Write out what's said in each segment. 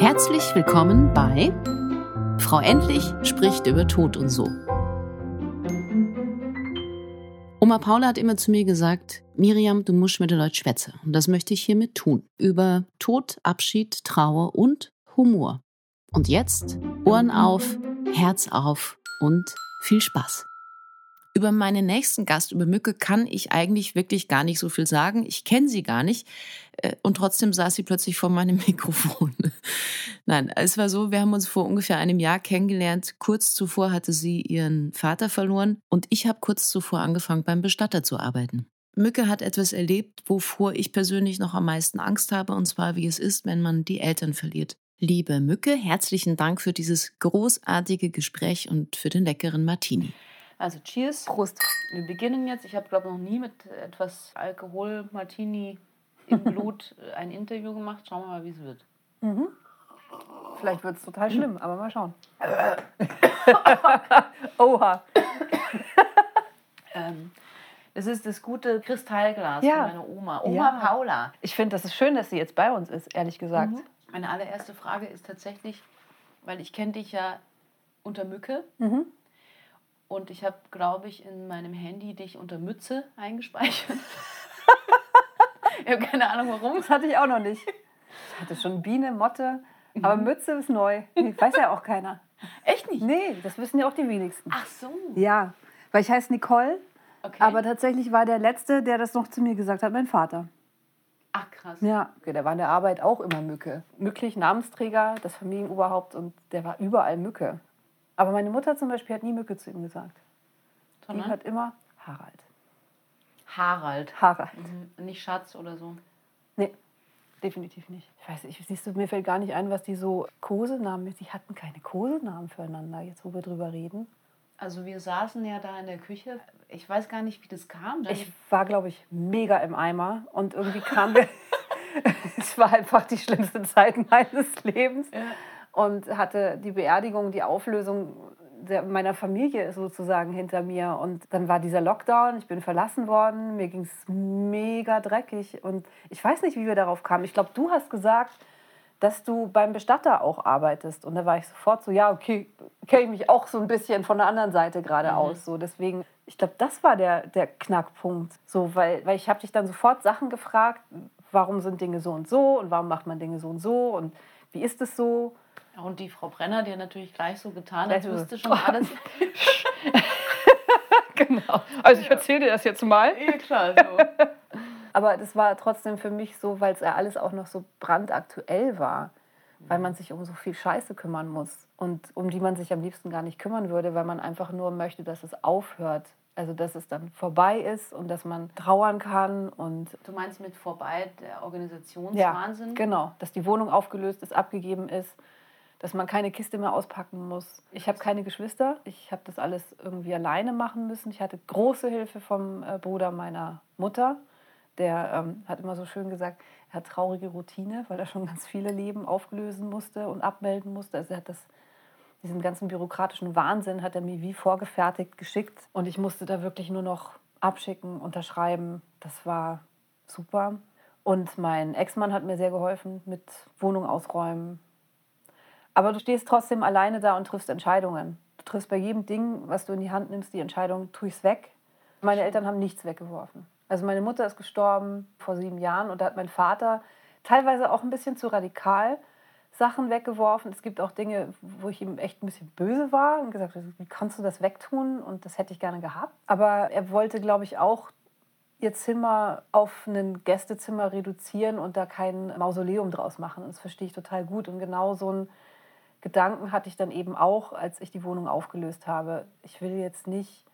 Herzlich willkommen bei Frau Endlich spricht über Tod und so. Oma Paula hat immer zu mir gesagt, Miriam, du musst mit den Leuten schwätzen. Und das möchte ich hiermit tun. Über Tod, Abschied, Trauer und Humor. Und jetzt Ohren auf, Herz auf und viel Spaß. Über meinen nächsten Gast, über Mücke, kann ich eigentlich wirklich gar nicht so viel sagen. Ich kenne sie gar nicht. Äh, und trotzdem saß sie plötzlich vor meinem Mikrofon. Nein, es war so, wir haben uns vor ungefähr einem Jahr kennengelernt. Kurz zuvor hatte sie ihren Vater verloren und ich habe kurz zuvor angefangen, beim Bestatter zu arbeiten. Mücke hat etwas erlebt, wovor ich persönlich noch am meisten Angst habe, und zwar wie es ist, wenn man die Eltern verliert. Liebe Mücke, herzlichen Dank für dieses großartige Gespräch und für den leckeren Martini. Also Cheers. Prost. Wir beginnen jetzt. Ich habe, glaube ich, noch nie mit etwas Alkohol, Martini im Blut ein Interview gemacht. Schauen wir mal, wie es wird. Mhm. Vielleicht wird es total schlimm, aber mal schauen. Oha. ähm, das ist das gute Kristallglas Ja. von meiner Oma. Oma Ja. Paula. Ich finde, das ist schön, dass sie jetzt bei uns ist, ehrlich gesagt. Mhm. Meine allererste Frage ist tatsächlich, weil ich kenne dich ja unter Mücke Mhm. Und ich habe, glaube ich, in meinem Handy dich unter Mütze eingespeichert. ich habe keine Ahnung warum. Das hatte ich auch noch nicht. Ich hatte schon Biene, Motte, aber Mütze ist neu. Weiß ja auch keiner. Echt nicht? Nee, das wissen ja auch die wenigsten. Ach so. Ja, weil ich heiße Nicole, Okay. aber tatsächlich war der Letzte, der das noch zu mir gesagt hat, mein Vater. Ach krass. Ja, okay, der war in der Arbeit auch immer Mücke. Mücklich Namensträger, das Familienoberhaupt und der war überall Mücke. Aber meine Mutter zum Beispiel hat nie Mücke zu ihm gesagt. Die Sondern hat immer Harald. Harald. Harald. Mhm. Nicht Schatz oder so. Nee, definitiv nicht. Ich weiß nicht, siehst du, mir fällt gar nicht ein, was die so Kosenamen, die hatten keine Kosenamen füreinander, jetzt wo wir drüber reden. Also wir saßen ja da in der Küche. Ich weiß gar nicht, wie das kam. Ich war, glaube ich, mega im Eimer und irgendwie kam wir. es war einfach die schlimmste Zeit meines Lebens Ja. Und hatte die Beerdigung, die Auflösung der, meiner Familie sozusagen hinter mir. Und dann war dieser Lockdown, ich bin verlassen worden, mir ging es mega dreckig und ich weiß nicht, wie wir darauf kamen. Ich glaube, du hast gesagt, dass du beim Bestatter auch arbeitest. Und da war ich sofort so, ja, okay, kenne ich mich auch so ein bisschen von der anderen Seite gerade aus. So, deswegen, ich glaube, das war der, der Knackpunkt. So, weil, weil ich habe dich dann sofort Sachen gefragt, warum sind Dinge so und so und warum macht man Dinge so und so und wie ist es so? Ja, Und die Frau Brenner, die hat natürlich gleich so getan, als wüsste schon alles. Genau. Also ich erzähle dir das jetzt mal. ja, klar. So. Aber das war trotzdem für mich so, weil es ja alles auch noch so brandaktuell war. Weil man sich um so viel Scheiße kümmern muss. Und um die man sich am liebsten gar nicht kümmern würde, weil man einfach nur möchte, dass es aufhört. Also dass es dann vorbei ist und dass man trauern kann und Du meinst mit vorbei der ja, Organisationswahnsinn? genau, dass die Wohnung aufgelöst ist, abgegeben ist, dass man keine Kiste mehr auspacken muss. Ich habe keine Geschwister, ich habe das alles irgendwie alleine machen müssen. Ich hatte große Hilfe vom äh, Bruder meiner Mutter, der ähm, hat immer so schön gesagt, er hat traurige Routine, weil er schon ganz viele Leben auflösen musste und abmelden musste. Also er hat das diesen ganzen bürokratischen Wahnsinn hat er mir wie vorgefertigt geschickt und ich musste da wirklich nur noch abschicken, unterschreiben. Das war super. Und mein Ex-Mann hat mir sehr geholfen mit Wohnung ausräumen. Aber du stehst trotzdem alleine da und triffst Entscheidungen. Du triffst bei jedem Ding, was du in die Hand nimmst, die Entscheidung, tue ich es weg. Meine Eltern haben nichts weggeworfen. Also meine Mutter ist gestorben vor sieben Jahren und da hat mein Vater teilweise auch ein bisschen zu radikal Sachen weggeworfen. Es gibt auch Dinge, wo ich ihm echt ein bisschen böse war und gesagt habe, wie kannst du das wegtun? Und das hätte ich gerne gehabt. Aber er wollte, glaube ich, auch ihr Zimmer auf ein Gästezimmer reduzieren und da kein Mausoleum draus machen. Das verstehe ich total gut. Und genau so einen Gedanken hatte ich dann eben auch, als ich die Wohnung aufgelöst habe. Ich will jetzt nicht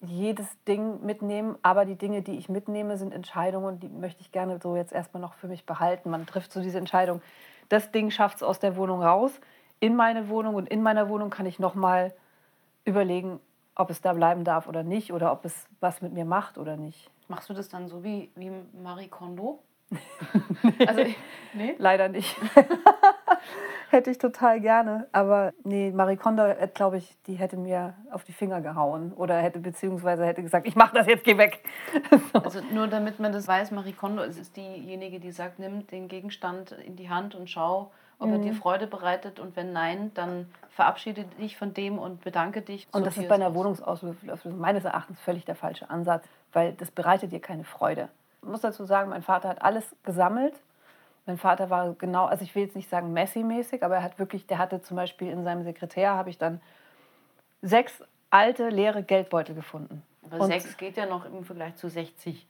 jedes Ding mitnehmen, aber die Dinge, die ich mitnehme, sind Entscheidungen, die möchte ich gerne so jetzt erstmal noch für mich behalten. Man trifft so diese Entscheidung, das Ding schafft es aus der Wohnung raus, in meine Wohnung und in meiner Wohnung kann ich nochmal überlegen, ob es da bleiben darf oder nicht oder ob es was mit mir macht oder nicht. Machst du das dann so wie, wie Marie Kondo? Also, ich- nee? Leider nicht. hätte ich total gerne. Aber nee, Marie Kondo, glaube ich, die hätte mir auf die Finger gehauen. Oder hätte beziehungsweise hätte gesagt, ich mache das jetzt, geh weg. so. Also nur damit man das weiß, Marie Kondo ist ist diejenige, die sagt, nimm den Gegenstand in die Hand und schau, ob er dir Freude bereitet und wenn nein, dann verabschiede dich von dem und bedanke dich. Und das ist bei einer Wohnungsauflösung meines Erachtens völlig der falsche Ansatz, weil das bereitet dir keine Freude. Ich muss dazu sagen, mein Vater hat alles gesammelt. Mein Vater war genau, also ich will jetzt nicht sagen Messi-mäßig, aber er hat wirklich, der hatte zum Beispiel in seinem Sekretär, habe ich dann sechs alte, leere Geldbeutel gefunden. Aber und sechs geht ja noch im Vergleich zu 60.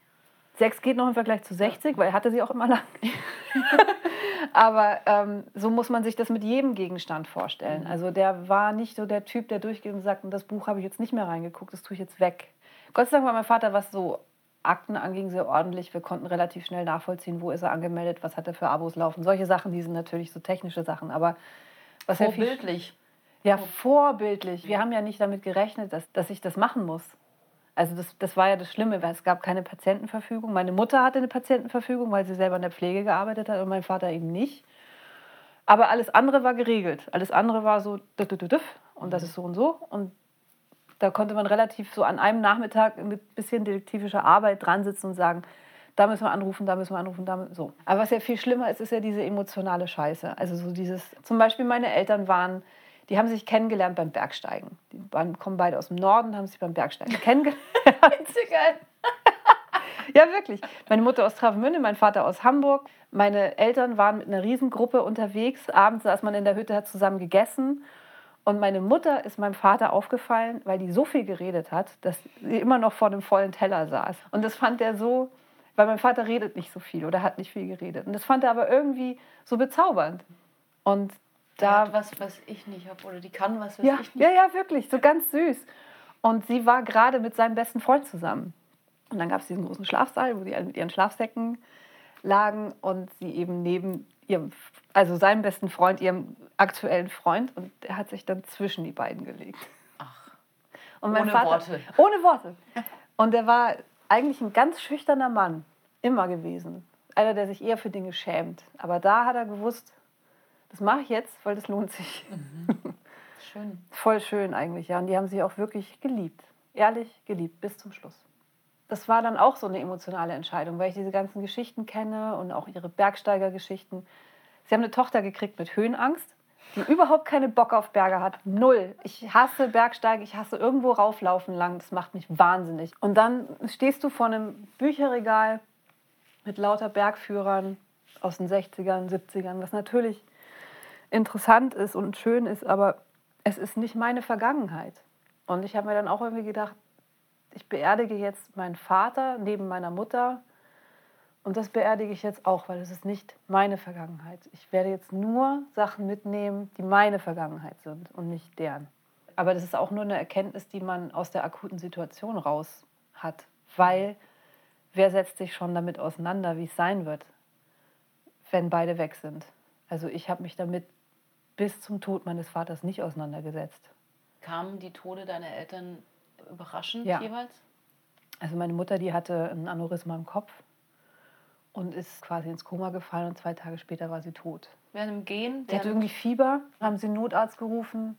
Sechs geht noch im Vergleich zu 60, weil er hatte sie auch immer lang. Aber ähm, so muss man sich das mit jedem Gegenstand vorstellen. Mhm. Also der war nicht so der Typ, der durchgeht und sagt, das Buch habe ich jetzt nicht mehr reingeguckt, das tue ich jetzt weg. Gott sei Dank war mein Vater, was so Akten anging, sehr ordentlich. Wir konnten relativ schnell nachvollziehen, wo ist er angemeldet, was hat er für Abos laufen. Solche Sachen, die sind natürlich so technische Sachen. Aber was Vorbildlich. Ja, vorbildlich. Wir haben ja nicht damit gerechnet, dass, dass ich das machen muss. Also das, das war ja das Schlimme, weil es gab keine Patientenverfügung. Meine Mutter hatte eine Patientenverfügung, weil sie selber in der Pflege gearbeitet hat und mein Vater eben nicht. Aber alles andere war geregelt. Alles andere war so und das ist so und so. Und da konnte man relativ so an einem Nachmittag mit bisschen detektivischer Arbeit dran sitzen und sagen, da müssen wir anrufen, da müssen wir anrufen, da so. Aber was ja viel schlimmer ist, ist ja diese emotionale Scheiße. Also so dieses, zum Beispiel meine Eltern waren die haben sich kennengelernt beim Bergsteigen. Die waren, kommen beide aus dem Norden, haben sich beim Bergsteigen kennengelernt. ja, wirklich. Meine Mutter aus Travemünde, mein Vater aus Hamburg. Meine Eltern waren mit einer Riesengruppe unterwegs. Abends saß man in der Hütte, hat zusammen gegessen. Und meine Mutter ist meinem Vater aufgefallen, weil die so viel geredet hat, dass sie immer noch vor dem vollen Teller saß. Und das fand er so, weil mein Vater redet nicht so viel oder hat nicht viel geredet. Und das fand er aber irgendwie so bezaubernd. Und da hat was, was ich nicht habe oder die kann was, was ja, ich nicht Ja, ja, wirklich, so ganz süß. Und sie war gerade mit seinem besten Freund zusammen. Und dann gab es diesen großen Schlafsaal, wo alle mit ihren Schlafsäcken lagen und sie eben neben ihrem, also seinem besten Freund, ihrem aktuellen Freund. Und er hat sich dann zwischen die beiden gelegt. Ach. Ohne Vater, Worte. Ohne Worte. Und er war eigentlich ein ganz schüchterner Mann, immer gewesen. Einer, der sich eher für Dinge schämt. Aber da hat er gewusst, das mache ich jetzt, weil das lohnt sich. Mhm. Schön. Voll schön eigentlich, ja. Und die haben sich auch wirklich geliebt. Ehrlich geliebt, bis zum Schluss. Das war dann auch so eine emotionale Entscheidung, weil ich diese ganzen Geschichten kenne und auch ihre Bergsteigergeschichten. Sie haben eine Tochter gekriegt mit Höhenangst, die überhaupt keine Bock auf Berge hat. Null. Ich hasse Bergsteigen, ich hasse irgendwo rauflaufen lang. Das macht mich wahnsinnig. Und dann stehst du vor einem Bücherregal mit lauter Bergführern aus den 60ern, 70ern, was natürlich interessant ist und schön ist, aber es ist nicht meine Vergangenheit. Und ich habe mir dann auch irgendwie gedacht, ich beerdige jetzt meinen Vater neben meiner Mutter und das beerdige ich jetzt auch, weil es ist nicht meine Vergangenheit. Ich werde jetzt nur Sachen mitnehmen, die meine Vergangenheit sind und nicht deren. Aber das ist auch nur eine Erkenntnis, die man aus der akuten Situation raus hat, weil wer setzt sich schon damit auseinander, wie es sein wird, wenn beide weg sind. Also ich habe mich damit bis zum Tod meines Vaters nicht auseinandergesetzt. Kamen die Tode deiner Eltern überraschend ja. jeweils? Also meine Mutter, die hatte ein Aneurysma im Kopf und ist quasi ins Koma gefallen und zwei Tage später war sie tot. Während dem Gehen? Die hatte irgendwie Fieber, haben sie einen Notarzt gerufen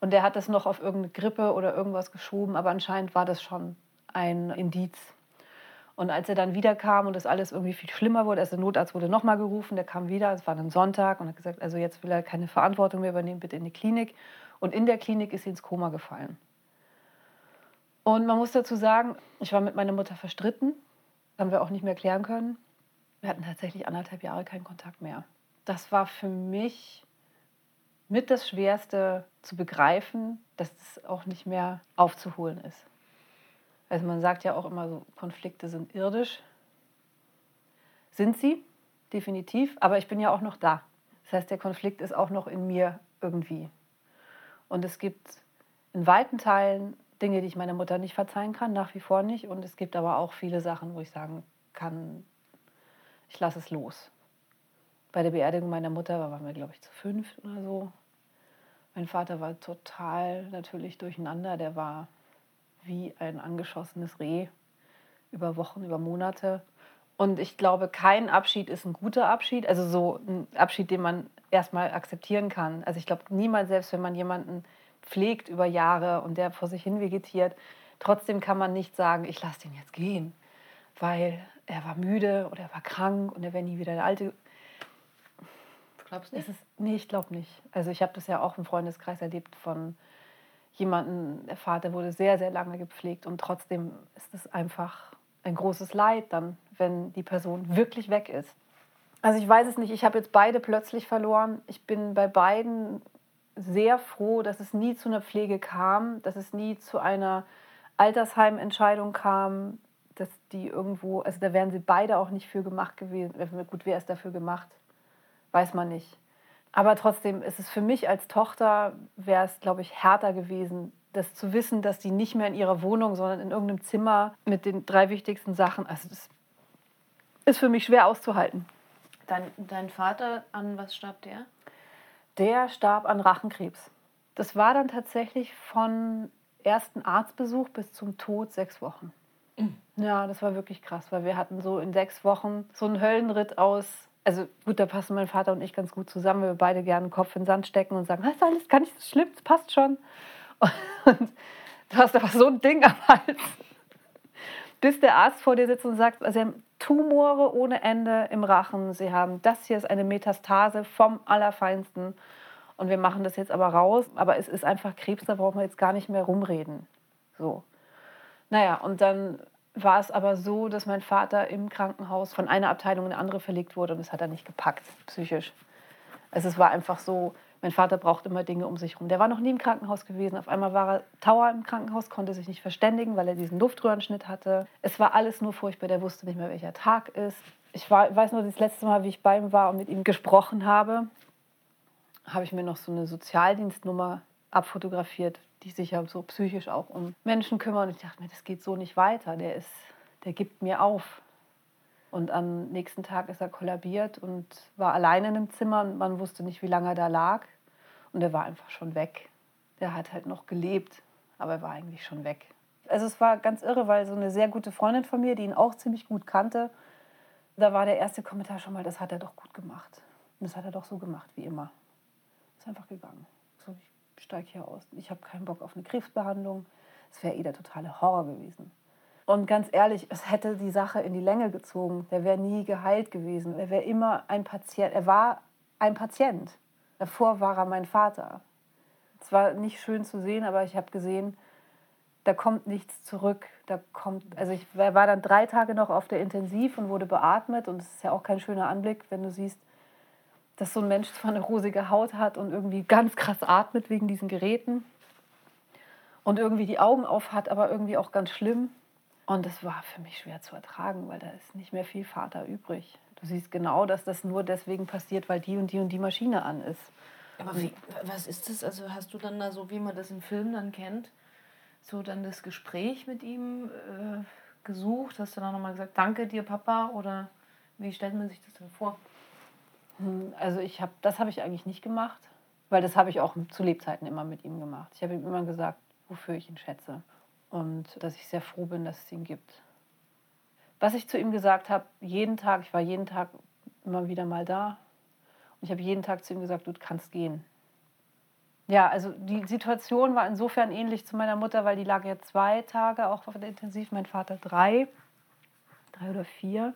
und der hat das noch auf irgendeine Grippe oder irgendwas geschoben, aber anscheinend war das schon ein Indiz und als er dann wiederkam und das alles irgendwie viel schlimmer wurde, also der Notarzt wurde nochmal gerufen, der kam wieder, es war dann Sonntag und hat gesagt, also jetzt will er keine Verantwortung mehr übernehmen, bitte in die Klinik. Und in der Klinik ist sie ins Koma gefallen. Und man muss dazu sagen, ich war mit meiner Mutter verstritten, haben wir auch nicht mehr klären können. Wir hatten tatsächlich anderthalb Jahre keinen Kontakt mehr. Das war für mich mit das Schwerste zu begreifen, dass das auch nicht mehr aufzuholen ist. Also man sagt ja auch immer so, Konflikte sind irdisch. Sind sie, definitiv, aber ich bin ja auch noch da. Das heißt, der Konflikt ist auch noch in mir irgendwie. Und es gibt in weiten Teilen Dinge, die ich meiner Mutter nicht verzeihen kann, nach wie vor nicht. Und es gibt aber auch viele Sachen, wo ich sagen kann, ich lasse es los. Bei der Beerdigung meiner Mutter waren wir, glaube ich, zu fünf oder so. Mein Vater war total natürlich durcheinander. Der war wie ein angeschossenes Reh über Wochen, über Monate. Und ich glaube, kein Abschied ist ein guter Abschied, also so ein Abschied, den man erstmal akzeptieren kann. Also ich glaube, niemals, selbst wenn man jemanden pflegt über Jahre und der vor sich hin vegetiert, trotzdem kann man nicht sagen, ich lasse den jetzt gehen, weil er war müde oder er war krank und er wäre nie wieder der alte. Glaubst du nicht? Es ist, nee, ich glaube nicht. Also ich habe das ja auch im Freundeskreis erlebt von jemandem, der Vater wurde sehr, sehr lange gepflegt und trotzdem ist es einfach ein großes Leid dann, wenn die Person wirklich weg ist. Also ich weiß es nicht, ich habe jetzt beide plötzlich verloren. Ich bin bei beiden sehr froh, dass es nie zu einer Pflege kam, dass es nie zu einer Altersheimentscheidung kam, dass die irgendwo, also da wären sie beide auch nicht für gemacht gewesen. Gut, wer ist dafür gemacht? Weiß man nicht. Aber trotzdem ist es für mich als Tochter, wäre es, glaube ich, härter gewesen, das zu wissen, dass die nicht mehr in ihrer Wohnung, sondern in irgendeinem Zimmer mit den drei wichtigsten Sachen, also das ist für mich schwer auszuhalten. Dein, dein Vater, an was starb der? Der starb an Rachenkrebs. Das war dann tatsächlich von ersten Arztbesuch bis zum Tod sechs Wochen. Mhm. Ja, das war wirklich krass, weil wir hatten so in sechs Wochen so einen Höllenritt aus. Also gut, da passen mein Vater und ich ganz gut zusammen, weil wir beide gerne den Kopf in den Sand stecken und sagen, das ist alles gar nicht so schlimm, das passt schon. Und du hast einfach so ein Ding am Hals. Bis der Arzt vor dir sitzt und sagt, also Sie haben Tumore ohne Ende im Rachen. Sie haben, das hier ist eine Metastase vom Allerfeinsten. Und wir machen das jetzt aber raus. Aber es ist einfach Krebs, da brauchen wir jetzt gar nicht mehr rumreden. So. Naja, und dann war es aber so, dass mein Vater im Krankenhaus von einer Abteilung in eine andere verlegt wurde und das hat er nicht gepackt, psychisch. Also es war einfach so, mein Vater braucht immer Dinge um sich herum. Der war noch nie im Krankenhaus gewesen. Auf einmal war er Tower im Krankenhaus, konnte sich nicht verständigen, weil er diesen Luftröhrenschnitt hatte. Es war alles nur furchtbar. Der wusste nicht mehr, welcher Tag ist. Ich war, weiß nur, das letzte Mal, wie ich bei ihm war und mit ihm gesprochen habe, habe ich mir noch so eine Sozialdienstnummer abfotografiert, die sich ja so psychisch auch um Menschen kümmern. Und ich dachte mir, das geht so nicht weiter. Der, ist, der gibt mir auf. Und am nächsten Tag ist er kollabiert und war alleine in einem Zimmer und man wusste nicht, wie lange er da lag. Und er war einfach schon weg. Der hat halt noch gelebt, aber er war eigentlich schon weg. Also es war ganz irre, weil so eine sehr gute Freundin von mir, die ihn auch ziemlich gut kannte, da war der erste Kommentar schon mal, das hat er doch gut gemacht. Und das hat er doch so gemacht wie immer. Ist einfach gegangen. So, ich steige hier aus. Ich habe keinen Bock auf eine Krebsbehandlung. Es wäre eh der totale Horror gewesen. Und ganz ehrlich, es hätte die Sache in die Länge gezogen. Der wäre nie geheilt gewesen. Er wäre immer ein Patient. Er war ein Patient. Davor war er mein Vater. Es war nicht schön zu sehen, aber ich habe gesehen, da kommt nichts zurück. Da kommt, also ich war dann drei Tage noch auf der Intensiv und wurde beatmet und es ist ja auch kein schöner Anblick, wenn du siehst, dass so ein Mensch zwar eine rosige Haut hat und irgendwie ganz krass atmet wegen diesen Geräten und irgendwie die Augen auf hat, aber irgendwie auch ganz schlimm. Und das war für mich schwer zu ertragen, weil da ist nicht mehr viel Vater übrig. Du siehst genau, dass das nur deswegen passiert, weil die und die und die Maschine an ist. Aber wie, was ist das? Also hast du dann da so, wie man das in Filmen dann kennt, so dann das Gespräch mit ihm äh, gesucht? Hast du dann nochmal gesagt, danke dir, Papa? Oder wie stellt man sich das denn vor? Hm, also ich habe, das habe ich eigentlich nicht gemacht, weil das habe ich auch zu Lebzeiten immer mit ihm gemacht. Ich habe ihm immer gesagt, wofür ich ihn schätze und dass ich sehr froh bin, dass es ihn gibt. Was ich zu ihm gesagt habe, jeden Tag, ich war jeden Tag immer wieder mal da und ich habe jeden Tag zu ihm gesagt, du kannst gehen. Ja, also die Situation war insofern ähnlich zu meiner Mutter, weil die lag ja zwei Tage auch auf der Intensiv, mein Vater drei, drei oder vier.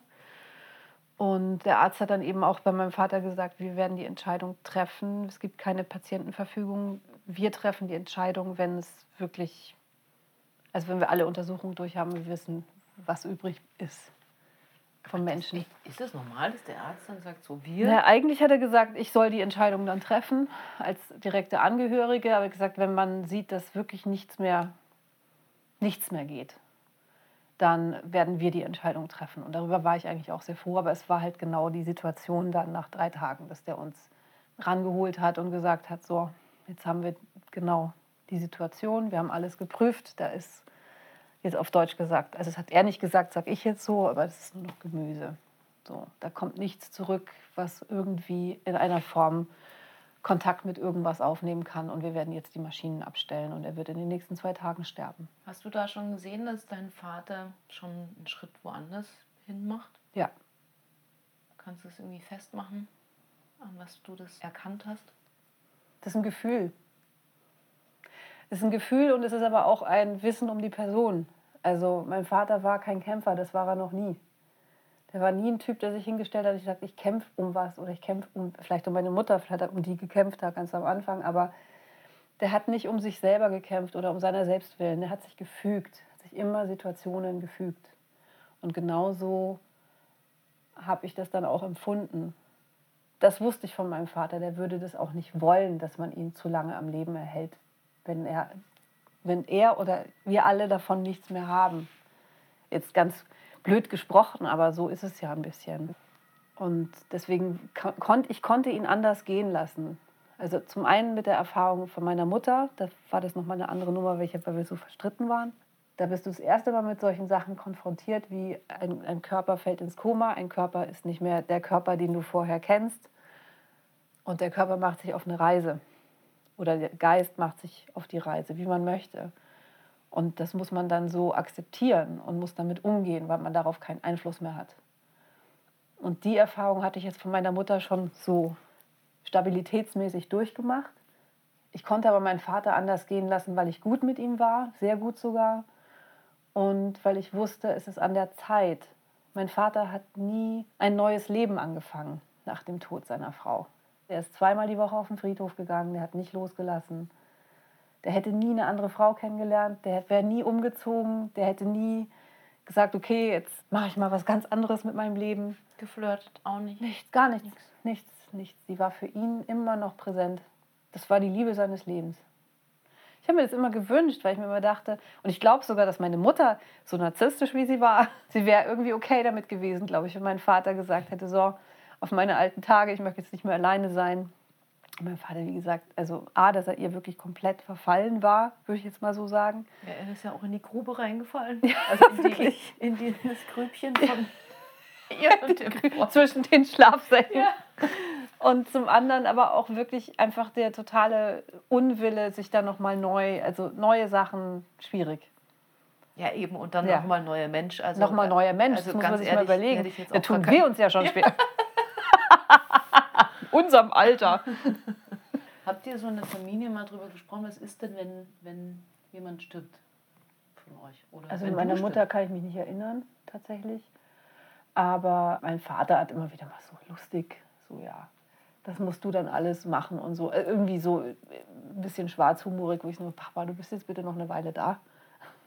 Und der Arzt hat dann eben auch bei meinem Vater gesagt, wir werden die Entscheidung treffen. Es gibt keine Patientenverfügung. Wir treffen die Entscheidung, wenn es wirklich also wenn wir alle Untersuchungen durch haben, wir wissen, was übrig ist vom Menschen. Ist das normal, dass der Arzt dann sagt, so wir? Ja, eigentlich hat er gesagt, ich soll die Entscheidung dann treffen als direkte Angehörige. Aber er gesagt, wenn man sieht, dass wirklich nichts mehr, nichts mehr geht, dann werden wir die Entscheidung treffen. Und darüber war ich eigentlich auch sehr froh. Aber es war halt genau die Situation dann nach drei Tagen, dass der uns rangeholt hat und gesagt hat, so, jetzt haben wir genau die Situation, wir haben alles geprüft, da ist jetzt auf Deutsch gesagt, also das hat er nicht gesagt, sage ich jetzt so, aber es ist nur noch Gemüse. So, da kommt nichts zurück, was irgendwie in einer Form Kontakt mit irgendwas aufnehmen kann und wir werden jetzt die Maschinen abstellen und er wird in den nächsten zwei Tagen sterben. Hast du da schon gesehen, dass dein Vater schon einen Schritt woanders hin macht? Ja. Kannst du es irgendwie festmachen, an was du das erkannt hast? Das ist ein Gefühl. Ist ein Gefühl und es ist aber auch ein Wissen um die Person. Also mein Vater war kein Kämpfer, das war er noch nie. Der war nie ein Typ, der sich hingestellt hat, ich sagte, ich kämpfe um was oder ich kämpfe um, vielleicht um meine Mutter, vielleicht hat er um die gekämpft, da ganz am Anfang, aber der hat nicht um sich selber gekämpft oder um seiner selbst willen. Der hat sich gefügt, hat sich immer Situationen gefügt. Und genauso habe ich das dann auch empfunden. Das wusste ich von meinem Vater. Der würde das auch nicht wollen, dass man ihn zu lange am Leben erhält, wenn er, wenn er oder wir alle davon nichts mehr haben. Jetzt ganz blöd gesprochen, aber so ist es ja ein bisschen. Und deswegen konnte ich konnte ihn anders gehen lassen. Also zum einen mit der Erfahrung von meiner Mutter, da war das nochmal eine andere Nummer, weil wir so verstritten waren. Da bist du das erste Mal mit solchen Sachen konfrontiert, wie ein, ein Körper fällt ins Koma, ein Körper ist nicht mehr der Körper, den du vorher kennst. Und der Körper macht sich auf eine Reise. Oder der Geist macht sich auf die Reise, wie man möchte. Und das muss man dann so akzeptieren und muss damit umgehen, weil man darauf keinen Einfluss mehr hat. Und die Erfahrung hatte ich jetzt von meiner Mutter schon so stabilitätsmäßig durchgemacht. Ich konnte aber meinen Vater anders gehen lassen, weil ich gut mit ihm war, sehr gut sogar. Und weil ich wusste, es ist an der Zeit. Mein Vater hat nie ein neues Leben angefangen nach dem Tod seiner Frau. Er ist zweimal die Woche auf den Friedhof gegangen, der hat nicht losgelassen. Der hätte nie eine andere Frau kennengelernt, der wäre nie umgezogen, der hätte nie gesagt, okay, jetzt mache ich mal was ganz anderes mit meinem Leben. Geflirtet auch nicht. Nichts, gar nichts. Nichts nichts. Sie war für ihn immer noch präsent. Das war die Liebe seines Lebens. Ich habe mir das immer gewünscht, weil ich mir immer dachte, und ich glaube sogar, dass meine Mutter, so narzisstisch wie sie war, sie wäre irgendwie okay damit gewesen, glaube ich, wenn mein Vater gesagt hätte, so, auf meine alten Tage, ich möchte jetzt nicht mehr alleine sein. Und mein Vater, wie gesagt, also A, dass er ihr wirklich komplett verfallen war, würde ich jetzt mal so sagen. Ja, er ist ja auch in die Grube reingefallen. Ja, also in, die, in dieses Grübchen von ihr und dem Zwischen den Schlafsäcken. Ja. Und zum anderen aber auch wirklich einfach der totale Unwille, sich da nochmal neu, also neue Sachen, schwierig. Ja, eben, und dann ja. nochmal neuer Mensch. Also, nochmal neuer Mensch, also das muss man sich ehrlich, mal überlegen. Da tun wir uns ja schon schwer. Unserem Alter. Habt ihr so in der Familie mal drüber gesprochen, was ist denn, wenn, wenn jemand stirbt von euch? Oder also mit meiner Mutter kann ich mich nicht erinnern, tatsächlich. Aber mein Vater hat immer wieder mal so lustig, so ja, das musst du dann alles machen und so. Äh, irgendwie so äh, ein bisschen schwarzhumorig, wo ich nur, Papa, du bist jetzt bitte noch eine Weile da.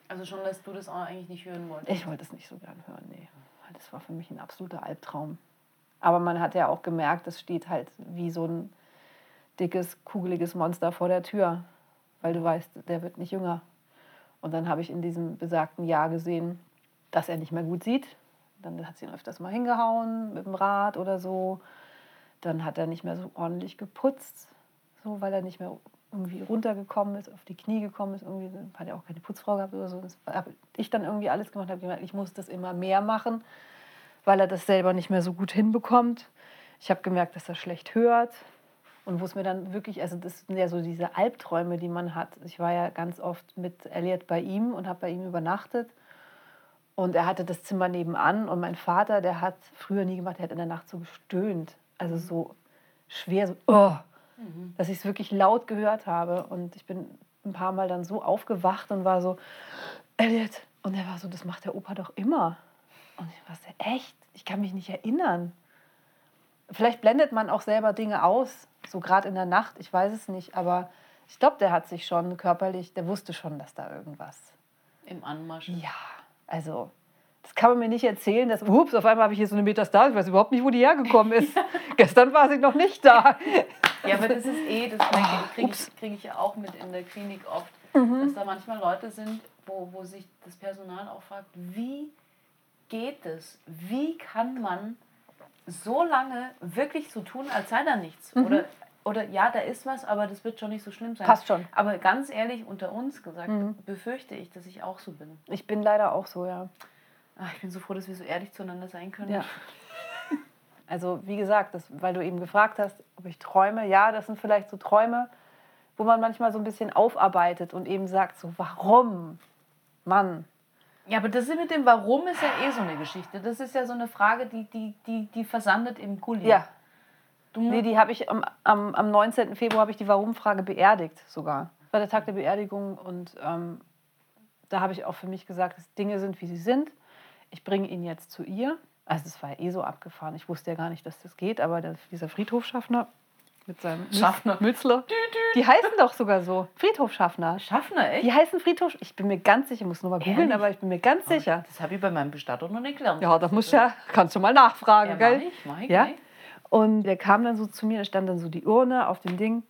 Also schon, dass du das auch eigentlich nicht hören wolltest? Ich wollte es nicht so gern hören, nee. Das war für mich ein absoluter Albtraum. Aber man hat ja auch gemerkt, es steht halt wie so ein dickes, kugeliges Monster vor der Tür, weil du weißt, der wird nicht jünger. Und dann habe ich in diesem besagten Jahr gesehen, dass er nicht mehr gut sieht. Dann hat sie ihn öfters mal hingehauen mit dem Rad oder so. Dann hat er nicht mehr so ordentlich geputzt, so, weil er nicht mehr irgendwie runtergekommen ist, auf die Knie gekommen ist. Irgendwie hat er auch keine Putzfrau gehabt oder so. Das habe ich dann irgendwie alles gemacht, habe gemerkt, ich muss das immer mehr machen, weil er das selber nicht mehr so gut hinbekommt. Ich habe gemerkt, dass er schlecht hört. Und wo es mir dann wirklich, also das sind ja so diese Albträume, die man hat. Ich war ja ganz oft mit Elliot bei ihm und habe bei ihm übernachtet. Und er hatte das Zimmer nebenan. Und mein Vater, der hat früher nie gemacht, der hat in der Nacht so gestöhnt also so schwer, so, oh, mhm. dass ich es wirklich laut gehört habe. Und ich bin ein paar Mal dann so aufgewacht und war so, Elliot. Und er war so, das macht der Opa doch immer. Und ich war echt? Ich kann mich nicht erinnern. Vielleicht blendet man auch selber Dinge aus, so gerade in der Nacht, ich weiß es nicht, aber ich glaube, der hat sich schon körperlich, der wusste schon, dass da irgendwas. Im Anmarsch. Ja, also das kann man mir nicht erzählen, dass, ups, auf einmal habe ich hier so eine Metastase, ich weiß überhaupt nicht, wo die hergekommen ist. Gestern war sie noch nicht da. Ja, aber das ist eh, das kriege ich, krieg ich ja auch mit in der Klinik oft, mhm. dass da manchmal Leute sind, wo, wo sich das Personal auch fragt, wie geht es? Wie kann man so lange wirklich so tun, als sei da nichts? Mhm. Oder, oder ja, da ist was, aber das wird schon nicht so schlimm sein. Passt schon. Aber ganz ehrlich, unter uns gesagt, mhm. befürchte ich, dass ich auch so bin. Ich bin leider auch so, ja. Ach, ich bin so froh, dass wir so ehrlich zueinander sein können. Ja. Also wie gesagt, das, weil du eben gefragt hast, ob ich träume. Ja, das sind vielleicht so Träume, wo man manchmal so ein bisschen aufarbeitet und eben sagt so, warum? Mann. Ja, aber das mit dem Warum ist ja eh so eine Geschichte. Das ist ja so eine Frage, die, die, die, die versandet im Gulli. Ja. Du nee, die habe ich am, am, am 19. Februar habe ich die Warum-Frage beerdigt sogar. Das war der Tag der Beerdigung und ähm, da habe ich auch für mich gesagt, dass Dinge sind, wie sie sind ich bringe ihn jetzt zu ihr. Also es war ja eh so abgefahren. Ich wusste ja gar nicht, dass das geht, aber der, dieser Friedhofschaffner mit seinem Schaffner. Mützler, die heißen doch sogar so. Friedhofschaffner. Schaffner, echt? Die heißen Friedhof. Ich bin mir ganz sicher, ich muss nur mal googeln, aber ich bin mir ganz sicher. Das habe ich bei meinem Bestatter noch nicht gelernt. Ja, da musst du ja, kannst du mal nachfragen, Ja, gell? mach ich, mach ich Ja. gleich. Und der kam dann so zu mir, da stand dann so die Urne auf dem Ding.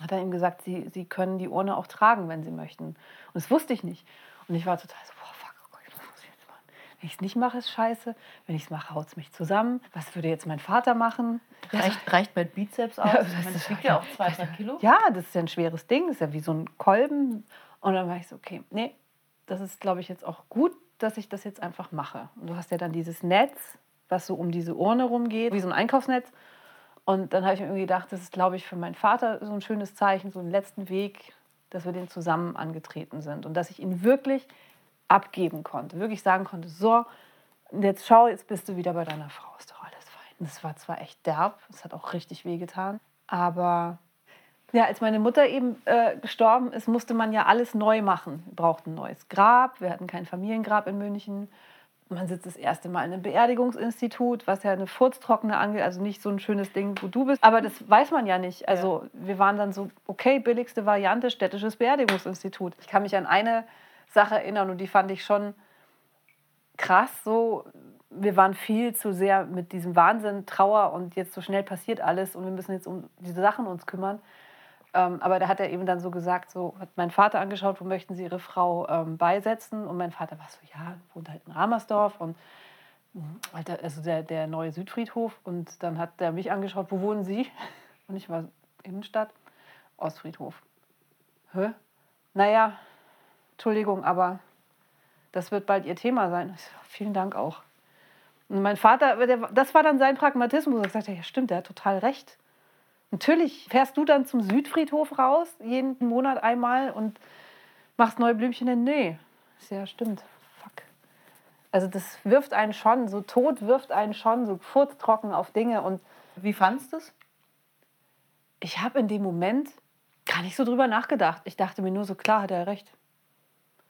Hat er ihm gesagt, sie, sie können die Urne auch tragen, wenn sie möchten. Und das wusste ich nicht. Und ich war total so, boah, fuck, oh Gott, was muss ich jetzt machen? Wenn ich es nicht mache, ist scheiße. Wenn ich es mache, haut es mich zusammen. Was würde jetzt mein Vater machen? Reicht, reicht mein Bizeps aus? Ja, ich meine, das wiegt ja auch zwei, drei Kilo. Ja, das ist ja ein schweres Ding, das ist ja wie so ein Kolben. Und dann war ich so, okay, nee, das ist, glaube ich, jetzt auch gut, dass ich das jetzt einfach mache. Und du hast ja dann dieses Netz, was so um diese Urne rumgeht, wie so ein Einkaufsnetz. Und dann habe ich mir irgendwie gedacht, das ist, glaube ich, für meinen Vater so ein schönes Zeichen, so einen letzten Weg, dass wir den zusammen angetreten sind. Und dass ich ihn wirklich abgeben konnte, wirklich sagen konnte, so, jetzt schau, jetzt bist du wieder bei deiner Frau, ist doch alles fein. Das war zwar echt derb, es hat auch richtig wehgetan, aber ja, als meine Mutter eben äh, gestorben ist, musste man ja alles neu machen. Wir brauchten ein neues Grab, wir hatten kein Familiengrab in München. Man sitzt das erste Mal in einem Beerdigungsinstitut, was ja eine furztrockene angeht, also nicht so ein schönes Ding, wo du bist. Aber das weiß man ja nicht. Also wir waren dann so, okay, billigste Variante, städtisches Beerdigungsinstitut. Ich kann mich an eine Sache erinnern und die fand ich schon krass. So, wir waren viel zu sehr mit diesem Wahnsinn, Trauer und jetzt so schnell passiert alles und wir müssen jetzt um diese Sachen uns kümmern. Ähm, aber da hat er eben dann so gesagt, so hat mein Vater angeschaut, wo möchten Sie Ihre Frau ähm, beisetzen? Und mein Vater war so, ja, wohnt halt in Ramersdorf und mh, Alter, also der, der neue Südfriedhof. Und dann hat er mich angeschaut, wo wohnen Sie? Und ich war Innenstadt, Ostfriedhof. Hä? Naja, Entschuldigung, aber das wird bald Ihr Thema sein. So, vielen Dank auch. Und mein Vater, der, das war dann sein Pragmatismus. Er sagte, ja stimmt, der hat total recht. Natürlich fährst du dann zum Südfriedhof raus, jeden Monat einmal und machst neue Blümchen hin. Nee, ist ja stimmt. Fuck. Also das wirft einen schon, so tot wirft einen schon, so furztrocken auf Dinge. Und Wie fandst du es? ich habe in dem Moment gar nicht so drüber nachgedacht. Ich dachte mir nur so, klar hat er recht.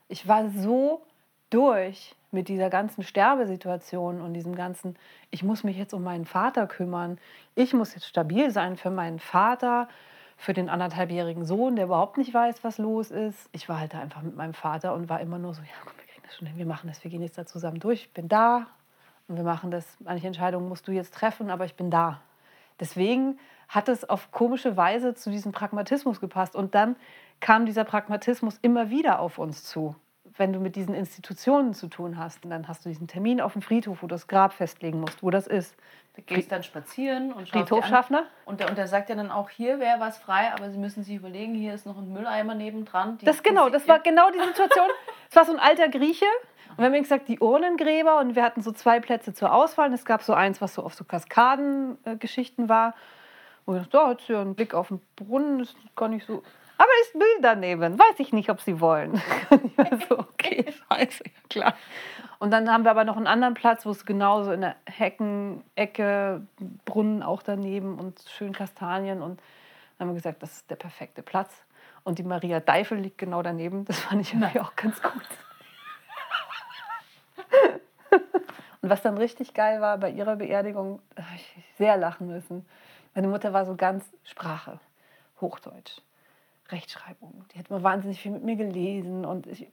Ich war so durch mit dieser ganzen Sterbesituation und diesem ganzen, ich muss mich jetzt um meinen Vater kümmern. Ich muss jetzt stabil sein für meinen Vater, für den anderthalbjährigen Sohn, der überhaupt nicht weiß, was los ist. Ich war halt da einfach mit meinem Vater und war immer nur so, ja, komm, wir kriegen das schon hin, wir machen das, wir gehen jetzt da zusammen durch. Ich bin da und wir machen das. Manche Entscheidungen musst du jetzt treffen, aber ich bin da. Deswegen hat es auf komische Weise zu diesem Pragmatismus gepasst. Und dann kam dieser Pragmatismus immer wieder auf uns zu. Wenn du mit diesen Institutionen zu tun hast, und dann hast du diesen Termin auf dem Friedhof, wo du das Grab festlegen musst, wo das ist. Du gehst dann spazieren und schaust. Friedhofschaffner? Und der, und der sagt ja dann auch, hier wäre was frei, aber Sie müssen sich überlegen, hier ist noch ein Mülleimer nebendran. Das genau, das war genau die Situation. Es war so ein alter Grieche. Und wir haben gesagt, die Urnengräber. Und wir hatten so zwei Plätze zur Auswahl. Und es gab so eins, was so auf so Kaskadengeschichten war. Und wir dachten, da hat sie ja einen Blick auf den Brunnen, ist gar nicht so. Aber ist Müll daneben. Weiß ich nicht, ob sie wollen. Ich so, okay, scheiße, ja klar. Und dann haben wir aber noch einen anderen Platz, wo es genauso in der Heckenecke, Brunnen auch daneben und schön Kastanien. Und dann haben wir gesagt, das ist der perfekte Platz. Und die Maria Deifel liegt genau daneben. Das fand ich irgendwie auch ganz gut. Und was dann richtig geil war bei ihrer Beerdigung, da habe ich sehr lachen müssen. Meine Mutter war so ganz Sprache, Hochdeutsch, Rechtschreibung. Die hat mal wahnsinnig viel mit mir gelesen und ich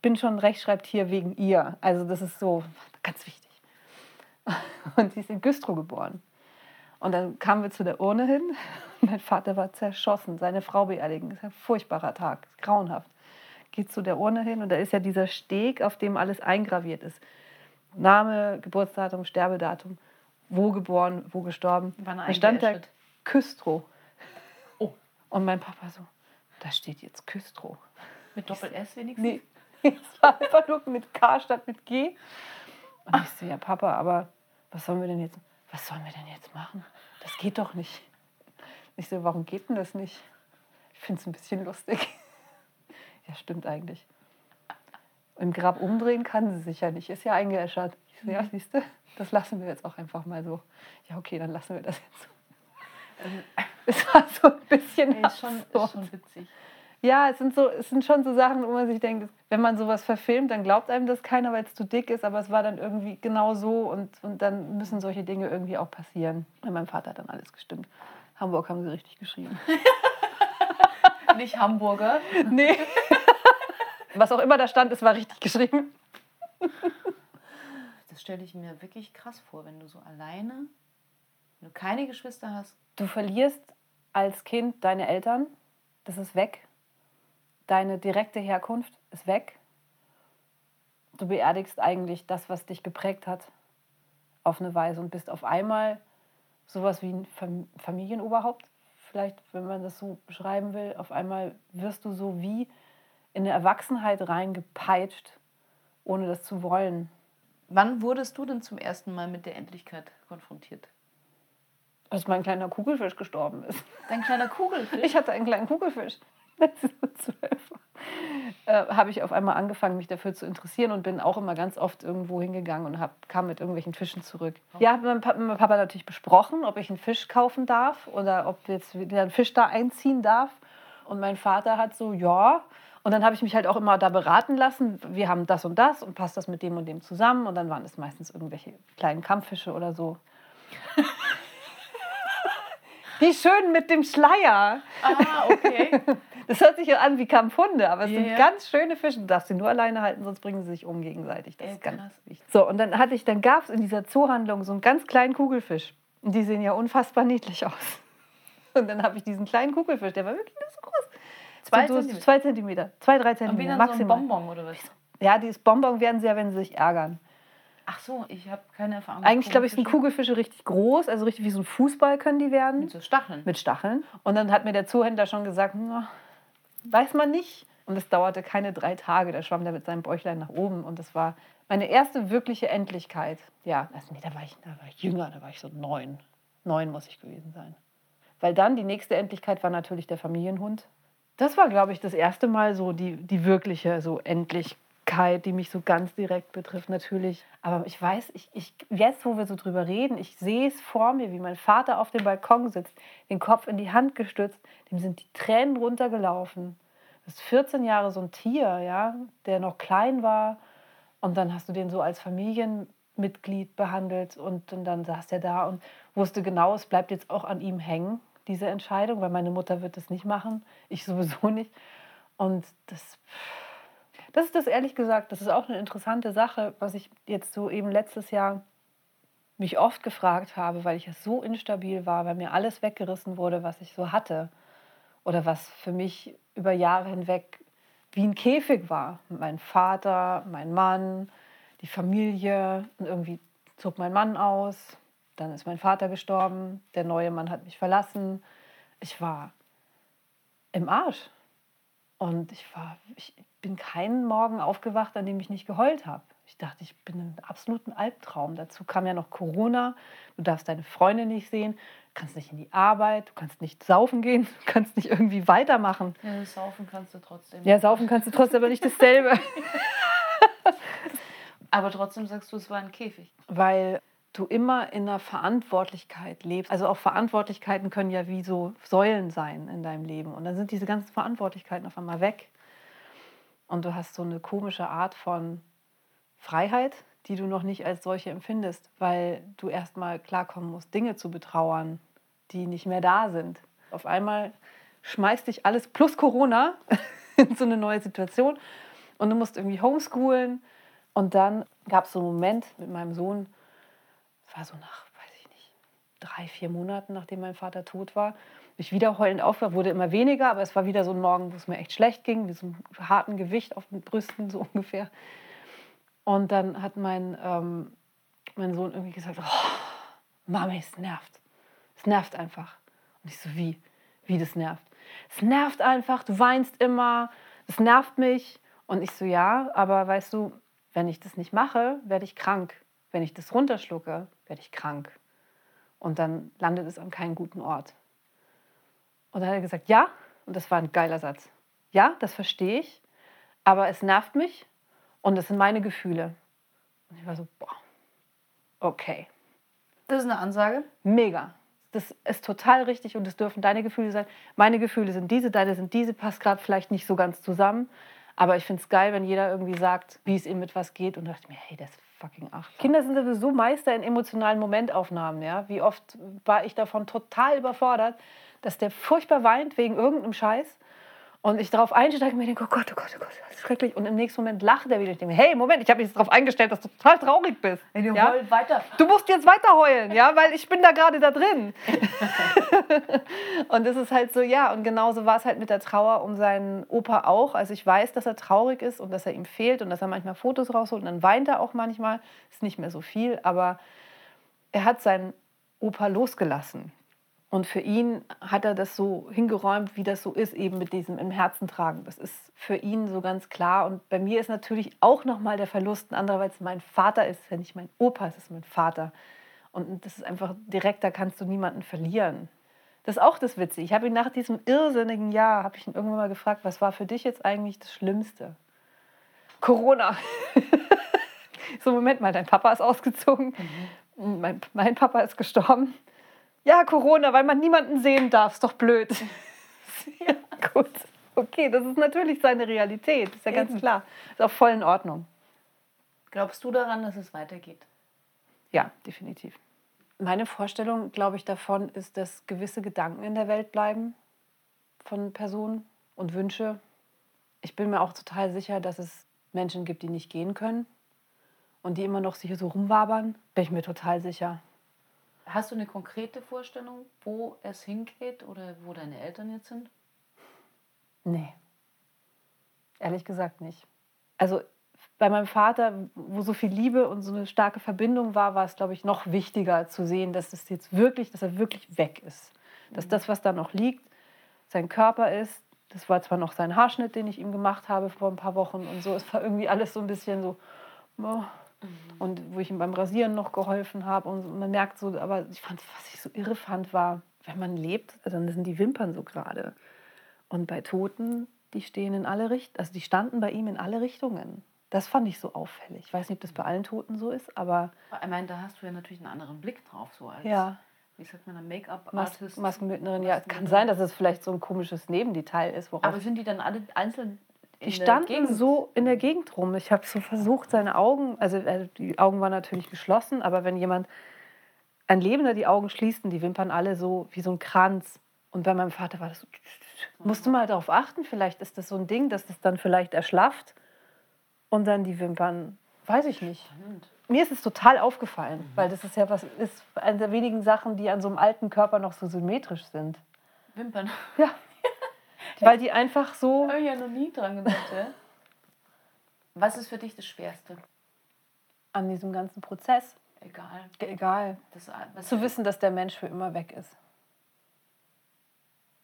bin schon Rechtschreibtier wegen ihr. Also das ist so ganz wichtig. Und sie ist in Güstrow geboren. Und dann kamen wir zu der Urne hin. Mein Vater war zerschossen, seine Frau beerdigen. Das ist ein furchtbarer Tag, grauenhaft. Geht zu der Urne hin und da ist ja dieser Steg, auf dem alles eingraviert ist. Name, Geburtsdatum, Sterbedatum, wo geboren, wo gestorben. Wann da stand da? Küstrow. Oh. Und mein Papa so, da steht jetzt Küstrow. Mit Doppel-S wenigstens? Nee, es war einfach nur mit K statt mit G. Und ich so, ja Papa, aber was sollen wir denn jetzt, was sollen wir denn jetzt machen? Das geht doch nicht. Ich so, warum geht denn das nicht? Ich finde es ein bisschen lustig. Ja, stimmt eigentlich. Im Grab umdrehen kann sie sich ja nicht, ist ja eingeäschert. Ich so, ja, siehst du, das lassen wir jetzt auch einfach mal so. Ja, okay, dann lassen wir das jetzt so. Es war so ein bisschen Nee, ist, schon, ist schon witzig. Ja, es sind, so, es sind schon so Sachen, wo man sich denkt, wenn man sowas verfilmt, dann glaubt einem das keiner, weil es zu dick ist, aber es war dann irgendwie genau so und, und dann müssen solche Dinge irgendwie auch passieren. Und mein Vater hat dann alles gestimmt. Hamburg haben sie richtig geschrieben. Nicht Hamburger. nee. Was auch immer da stand, es war richtig geschrieben. Das stelle ich mir wirklich krass vor, wenn du so alleine, wenn du keine Geschwister hast. Du verlierst als Kind deine Eltern, das ist weg. Deine direkte Herkunft ist weg. Du beerdigst eigentlich das, was dich geprägt hat, auf eine Weise und bist auf einmal sowas wie ein Fam- Familienoberhaupt, vielleicht, wenn man das so beschreiben will. Auf einmal wirst du so wie in eine Erwachsenheit reingepeitscht, ohne das zu wollen. Wann wurdest du denn zum ersten Mal mit der Endlichkeit konfrontiert? Als mein kleiner Kugelfisch gestorben ist. Dein kleiner Kugelfisch? Ich hatte einen kleinen Kugelfisch. Äh, habe ich auf einmal angefangen, mich dafür zu interessieren und bin auch immer ganz oft irgendwo hingegangen und hab, kam mit irgendwelchen Fischen zurück. Ja, habe mit, mit meinem Papa natürlich besprochen, ob ich einen Fisch kaufen darf oder ob jetzt wieder ein Fisch da einziehen darf. Und mein Vater hat so, ja. Und dann habe ich mich halt auch immer da beraten lassen. Wir haben das und das und passt das mit dem und dem zusammen. Und dann waren es meistens irgendwelche kleinen Kampffische oder so. Die schön mit dem Schleier. ah, okay. Das hört sich ja an wie Kampfhunde, aber es Ja, sind ganz schöne Fische. Du darfst sie nur alleine halten, sonst bringen sie sich um gegenseitig. Das Ja, ist ganz krass. wichtig. So, und dann hatte ich, dann gab es in dieser Zoohandlung so einen ganz kleinen Kugelfisch. Und die sehen ja unfassbar niedlich aus. Und dann habe ich diesen kleinen Kugelfisch, der war wirklich nur so groß. Zwei so, Zentimeter? Zwei Zentimeter. Zwei, drei Und wie Zentimeter so ein maximal. Bonbon oder was? ja, dieses Bonbon werden sie ja, wenn sie sich ärgern. Ach so, ich habe keine Erfahrung. Eigentlich, glaube ich, sind. Kugelfische richtig groß, also richtig wie so ein Fußball können die werden. Mit so Stacheln. mit Stacheln. Und dann hat mir der Zoohändler schon gesagt, na, weiß man nicht. Und es dauerte keine drei Tage. Da schwamm der mit seinem Bäuchlein nach oben. Und das war meine erste wirkliche Endlichkeit. Ja, also nee, da war, ich, da war ich jünger, da war ich so neun. Neun muss ich gewesen sein. Weil dann die nächste Endlichkeit war natürlich der Familienhund. Das war, glaube ich, das erste Mal so die, die wirkliche so Endlichkeit, die mich so ganz direkt betrifft, natürlich. Aber ich weiß, ich, ich, jetzt, wo wir so drüber reden, ich sehe es vor mir, wie mein Vater auf dem Balkon sitzt, den Kopf in die Hand gestützt, dem sind die Tränen runtergelaufen. Das ist 14 Jahre so ein Tier, ja, der noch klein war. Und dann hast du den so als Familienmitglied behandelt und, und dann saß er da und wusste genau, es bleibt jetzt auch an ihm hängen, diese Entscheidung, weil meine Mutter wird das nicht machen, ich sowieso nicht. Und das, das ist das ehrlich gesagt, das ist auch eine interessante Sache, was ich jetzt so eben letztes Jahr mich oft gefragt habe, weil ich ja so instabil war, weil mir alles weggerissen wurde, was ich so hatte oder was für mich über Jahre hinweg wie ein Käfig war. Mein Vater, mein Mann, die Familie und irgendwie zog mein Mann aus, dann ist mein Vater gestorben, der neue Mann hat mich verlassen. Ich war im Arsch. Und ich, war, ich bin keinen Morgen aufgewacht, an dem ich nicht geheult habe. Ich dachte, ich bin im absoluten Albtraum. Dazu kam ja noch Corona. Du darfst deine Freunde nicht sehen, du kannst nicht in die Arbeit, du kannst nicht saufen gehen, du kannst nicht irgendwie weitermachen. Ja, saufen kannst du trotzdem. Ja, saufen kannst du trotzdem, aber nicht dasselbe. Aber trotzdem sagst du, es war ein Käfig. Weil du immer in einer Verantwortlichkeit lebst. Also auch Verantwortlichkeiten können ja wie so Säulen sein in deinem Leben. Und dann sind diese ganzen Verantwortlichkeiten auf einmal weg. Und du hast so eine komische Art von Freiheit, die du noch nicht als solche empfindest, weil du erstmal klarkommen musst, Dinge zu betrauern, die nicht mehr da sind. Auf einmal schmeißt dich alles plus Corona in so eine neue Situation und du musst irgendwie homeschoolen. Und dann gab es so einen Moment mit meinem Sohn, war so nach, weiß ich nicht, drei, vier Monaten, nachdem mein Vater tot war, ich wieder heulend aufwacht, wurde immer weniger, aber es war wieder so ein Morgen, wo es mir echt schlecht ging, mit so einem harten Gewicht auf den Brüsten, so ungefähr. Und dann hat mein, ähm, mein Sohn irgendwie gesagt, oh, Mami, es nervt. Es nervt einfach. Und ich so, wie? Wie das nervt? Es nervt einfach, du weinst immer, es nervt mich. Und ich so, ja, aber weißt du, wenn ich das nicht mache, werde ich krank. Wenn ich das runterschlucke, werde ich krank. Und dann landet es an keinem guten Ort. Und dann hat er gesagt, ja, und das war ein geiler Satz. Ja, das verstehe ich, aber es nervt mich und es sind meine Gefühle. Und ich war so, boah, okay, Das ist eine Ansage. mega. das ist total richtig und es dürfen deine Gefühle sein. Meine Gefühle sind diese, deine sind diese, passt gerade vielleicht nicht so ganz zusammen. Aber ich finde es geil, wenn jeder irgendwie sagt, wie es ihm mit was geht. Und dachte ich mir, hey, das fucking acht. Kinder sind sowieso Meister in emotionalen Momentaufnahmen. Ja? Wie oft war ich davon total überfordert, dass der furchtbar weint wegen irgendeinem Scheiß. Und ich darauf einsteige und mir denke, oh Gott, oh Gott, oh Gott, das ist schrecklich. Und im nächsten Moment lacht er wieder. Ich denke, hey, Moment, ich habe mich jetzt darauf eingestellt, dass du total traurig bist. Wenn du ja? weiter. Du musst jetzt weiter heulen, ja, weil ich bin da gerade da drin. und es ist halt so, ja, und genauso war es halt mit der Trauer um seinen Opa auch. Also ich weiß, dass er traurig ist und dass er ihm fehlt und dass er manchmal Fotos rausholt und dann weint er auch manchmal. Ist nicht mehr so viel, aber er hat seinen Opa losgelassen. Und für ihn hat er das so hingeräumt, wie das so ist, eben mit diesem im Herzen tragen. Das ist für ihn so ganz klar. Und bei mir ist natürlich auch nochmal der Verlust, andererseits mein Vater ist ja nicht mein Opa, es ist mein Vater. Und das ist einfach direkt, da kannst du niemanden verlieren. Das ist auch das Witzige. Ich habe ihn nach diesem irrsinnigen Jahr, habe ich ihn irgendwann mal gefragt, was war für dich jetzt eigentlich das Schlimmste? Corona. so, Moment mal, dein Papa ist ausgezogen, mhm. mein, mein Papa ist gestorben ja, Corona, weil man niemanden sehen darf, ist doch blöd. ja, gut. Okay, das ist natürlich seine Realität, ist ja Eben. ganz klar. Ist auch voll in Ordnung. Glaubst du daran, dass es weitergeht? Ja, definitiv. Meine Vorstellung, glaube ich, davon ist, dass gewisse Gedanken in der Welt bleiben von Personen und Wünsche. Ich bin mir auch total sicher, dass es Menschen gibt, die nicht gehen können und die immer noch hier so rumwabern. Bin ich mir total sicher. Hast du eine konkrete Vorstellung, wo es hingeht oder wo deine Eltern jetzt sind? Nee. Ehrlich gesagt nicht. Also bei meinem Vater, wo so viel Liebe und so eine starke Verbindung war, war es, glaube ich, noch wichtiger zu sehen, dass es jetzt wirklich, dass er wirklich weg ist. Dass mhm. das, was da noch liegt, sein Körper ist. Das war zwar noch sein Haarschnitt, den ich ihm gemacht habe vor ein paar Wochen und so. Es war irgendwie alles so ein bisschen so, oh. Und wo ich ihm beim Rasieren noch geholfen habe. Und man merkt so, aber ich fand, was ich so irre fand, war, wenn man lebt, dann sind die Wimpern so gerade. Und bei Toten, die stehen in alle Richtungen, also die standen bei ihm in alle Richtungen. Das fand ich so auffällig. Ich weiß nicht, ob das bei allen Toten so ist, aber. Ich meine, da hast du ja natürlich einen anderen Blick drauf, so als. Ja. Wie sagt man, Make-up-Artist? Maskenbildnerin, ja. Kann sein, dass es vielleicht so ein komisches Nebendetail ist. Aber sind die dann alle einzeln die standen so in der Gegend rum. Ich habe so versucht, seine Augen, also äh, die Augen waren natürlich geschlossen, aber wenn jemand, ein Lebender die Augen schließt, die Wimpern alle so wie so ein Kranz. Und bei meinem Vater war das so, musst du mal darauf achten, vielleicht ist das so ein Ding, dass das dann vielleicht erschlafft und dann die Wimpern, weiß ich nicht. Mir ist es total aufgefallen, mhm. weil das ist ja was, ist eine der wenigen Sachen, die an so einem alten Körper noch so symmetrisch sind. Wimpern. Ja. Weil die einfach so. Habe ich ja noch nie dran gedacht, ja? Was ist für dich das Schwerste? An diesem ganzen Prozess. Egal. Egal. Das, Zu wissen, dass der Mensch für immer weg ist.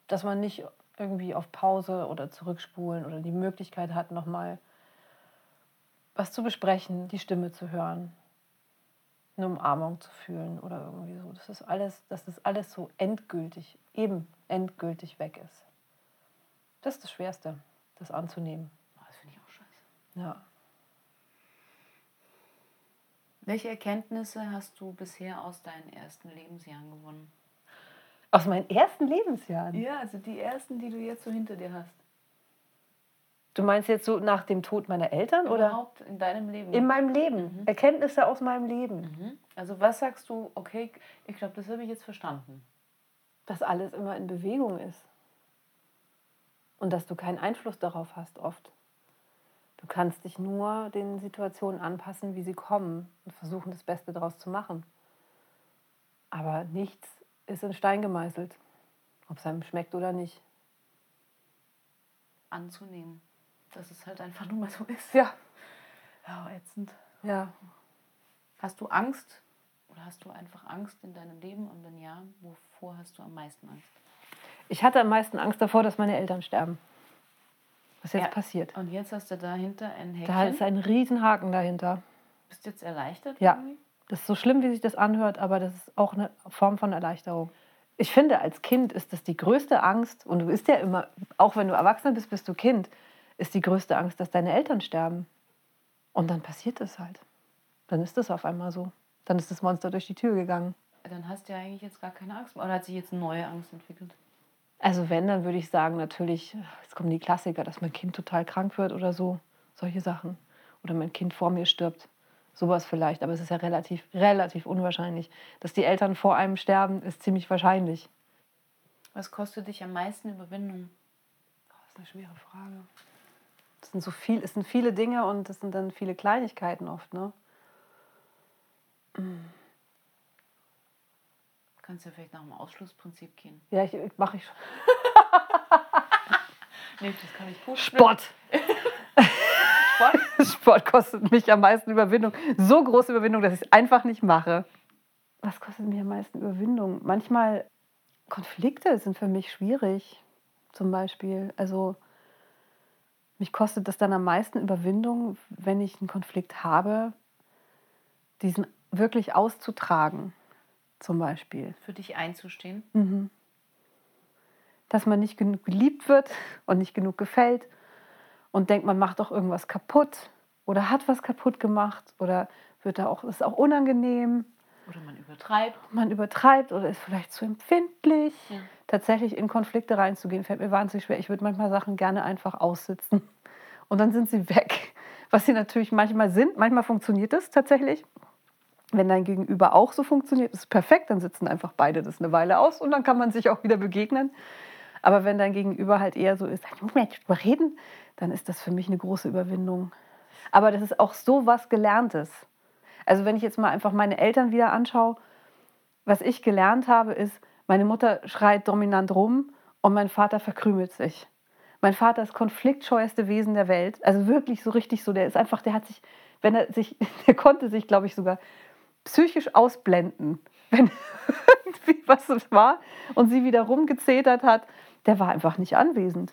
Dass man nicht irgendwie auf Pause oder zurückspulen oder die Möglichkeit hat, nochmal was zu besprechen, die Stimme zu hören, eine Umarmung zu fühlen oder irgendwie so. Das ist alles, dass das alles so endgültig, eben endgültig weg ist. Das ist das Schwerste, das anzunehmen. Oh, das finde ich auch scheiße. Ja. Welche Erkenntnisse hast du bisher aus deinen ersten Lebensjahren gewonnen? Aus meinen ersten Lebensjahren? Ja, also die ersten, die du jetzt so hinter dir hast. Du meinst jetzt so nach dem Tod meiner Eltern Überhaupt oder? in deinem Leben? In meinem Leben. Mhm. Erkenntnisse aus meinem Leben. Mhm. Also was sagst du, okay, ich glaube, das habe ich jetzt verstanden. Dass alles immer in Bewegung ist und dass du keinen Einfluss darauf hast oft. Du kannst dich nur den Situationen anpassen, wie sie kommen und versuchen, das Beste daraus zu machen. Aber nichts ist in Stein gemeißelt, ob es einem schmeckt oder nicht. Anzunehmen, dass es halt einfach nur mal so ist. Ja. Ja, ätzend. Ja. Hast du Angst oder hast du einfach Angst in deinem Leben und wenn ja, wovor hast du am meisten Angst? Ich hatte am meisten Angst davor, dass meine Eltern sterben. Was jetzt ja. passiert. Und jetzt hast du dahinter ein Häkchen. Da ist ein Riesenhaken dahinter. Bist du jetzt erleichtert? Ja. Irgendwie? Das ist so schlimm, wie sich das anhört, aber das ist auch eine Form von Erleichterung. Ich finde, als Kind ist das die größte Angst, und du bist ja immer, auch wenn du erwachsen bist, bist du Kind, ist die größte Angst, dass deine Eltern sterben. Und dann passiert es halt. Dann ist das auf einmal so. Dann ist das Monster durch die Tür gegangen. Dann hast du ja eigentlich jetzt gar keine Angst mehr. Oder hat sich jetzt eine neue Angst entwickelt? Also wenn, dann würde ich sagen, natürlich, jetzt kommen die Klassiker, dass mein Kind total krank wird oder so, solche Sachen. Oder mein Kind vor mir stirbt. Sowas vielleicht, aber es ist ja relativ, relativ unwahrscheinlich. Dass die Eltern vor einem sterben, ist ziemlich wahrscheinlich. Was kostet dich am meisten Überwindung? Das ist eine schwere Frage. Es sind so viel, es sind viele Dinge und es sind dann viele Kleinigkeiten oft, ne? Du kannst ja vielleicht nach dem Ausschlussprinzip gehen. Ja, ich, mache ich schon. Nee, das kann ich gut. Sport. Sport? Sport kostet mich am meisten Überwindung. So große Überwindung, dass ich es einfach nicht mache. Was kostet mich am meisten Überwindung? Manchmal Konflikte sind für mich schwierig, zum Beispiel. Also mich kostet das dann am meisten Überwindung, wenn ich einen Konflikt habe, diesen wirklich auszutragen, zum Beispiel. Für dich einzustehen. Mhm. Dass man nicht genug geliebt wird und nicht genug gefällt und denkt, man macht doch irgendwas kaputt oder hat was kaputt gemacht oder wird da auch, ist auch unangenehm. Oder man übertreibt. Man übertreibt oder ist vielleicht zu empfindlich. Ja. Tatsächlich in Konflikte reinzugehen, fällt mir wahnsinnig schwer. Ich würde manchmal Sachen gerne einfach aussitzen und dann sind sie weg. Was sie natürlich manchmal sind. Manchmal funktioniert das tatsächlich. Wenn dein Gegenüber auch so funktioniert, ist es perfekt, dann sitzen einfach beide das eine Weile aus und dann kann man sich auch wieder begegnen. Aber wenn dein Gegenüber halt eher so ist, Moment, drüber reden, dann ist das für mich eine große Überwindung. Aber das ist auch so was Gelerntes. Also wenn ich jetzt mal einfach meine Eltern wieder anschaue, was ich gelernt habe, ist, meine Mutter schreit dominant rum und mein Vater verkrümelt sich. Mein Vater ist konfliktscheueste Wesen der Welt. Also wirklich so richtig so. Der ist einfach, der hat sich, wenn er sich, der konnte sich, glaube ich, sogar psychisch ausblenden, wenn irgendwie was es war und sie wieder rumgezetert hat. Der war einfach nicht anwesend.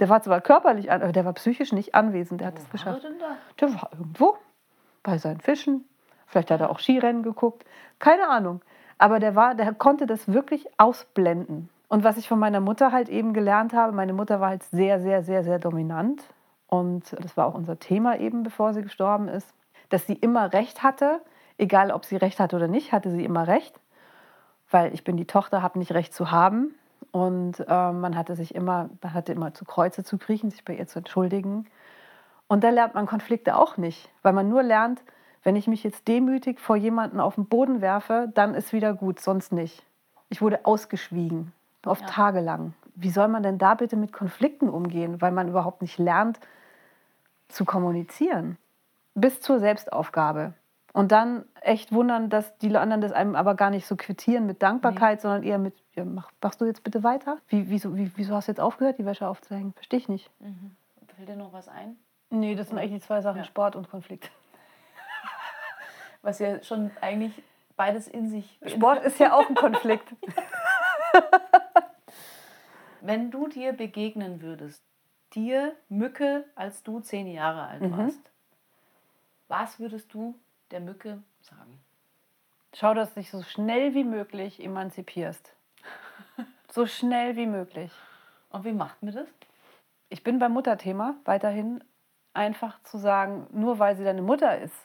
Der war zwar körperlich, an, aber der war psychisch nicht anwesend. Der hat es geschafft. war er denn da? Der war irgendwo bei seinen Fischen. Vielleicht hat er auch Skirennen geguckt. Keine Ahnung. Aber der, war, der konnte das wirklich ausblenden. Und was ich von meiner Mutter halt eben gelernt habe, meine Mutter war halt sehr, sehr, sehr, sehr dominant. Und das war auch unser Thema eben, bevor sie gestorben ist, dass sie immer Recht hatte. Egal, ob sie Recht hatte oder nicht, hatte sie immer Recht. Weil ich bin die Tochter, habe nicht Recht zu haben. Und äh, man hatte sich immer, man hatte immer zu Kreuze zu kriechen, sich bei ihr zu entschuldigen. Und da lernt man Konflikte auch nicht, weil man nur lernt, wenn ich mich jetzt demütig vor jemanden auf den Boden werfe, dann ist wieder gut, sonst nicht. Ich wurde ausgeschwiegen, oft Ja. tagelang. Wie soll man denn da bitte mit Konflikten umgehen, weil man überhaupt nicht lernt zu kommunizieren? Bis zur Selbstaufgabe. Und dann echt wundern, dass die anderen das einem aber gar nicht so quittieren mit Dankbarkeit, sondern eher mit, ja, mach, machst du jetzt bitte weiter? Wie, wieso, wie, wieso hast du jetzt aufgehört, die Wäsche aufzuhängen? Verstehe ich nicht. Mhm. Fällt dir noch was ein? Nee, das sind eigentlich die zwei Sachen, Ja. Sport und Konflikt. Was ja schon eigentlich beides in sich. Sport ist ja auch ein Konflikt. Wenn du dir begegnen würdest, dir Mücke, als du zehn Jahre alt Mhm. warst, was würdest du der Mücke sagen? Schau, dass du dich so schnell wie möglich emanzipierst. So schnell wie möglich. Und wie macht mir das? Ich bin beim Mutterthema weiterhin einfach zu sagen, nur weil sie deine Mutter ist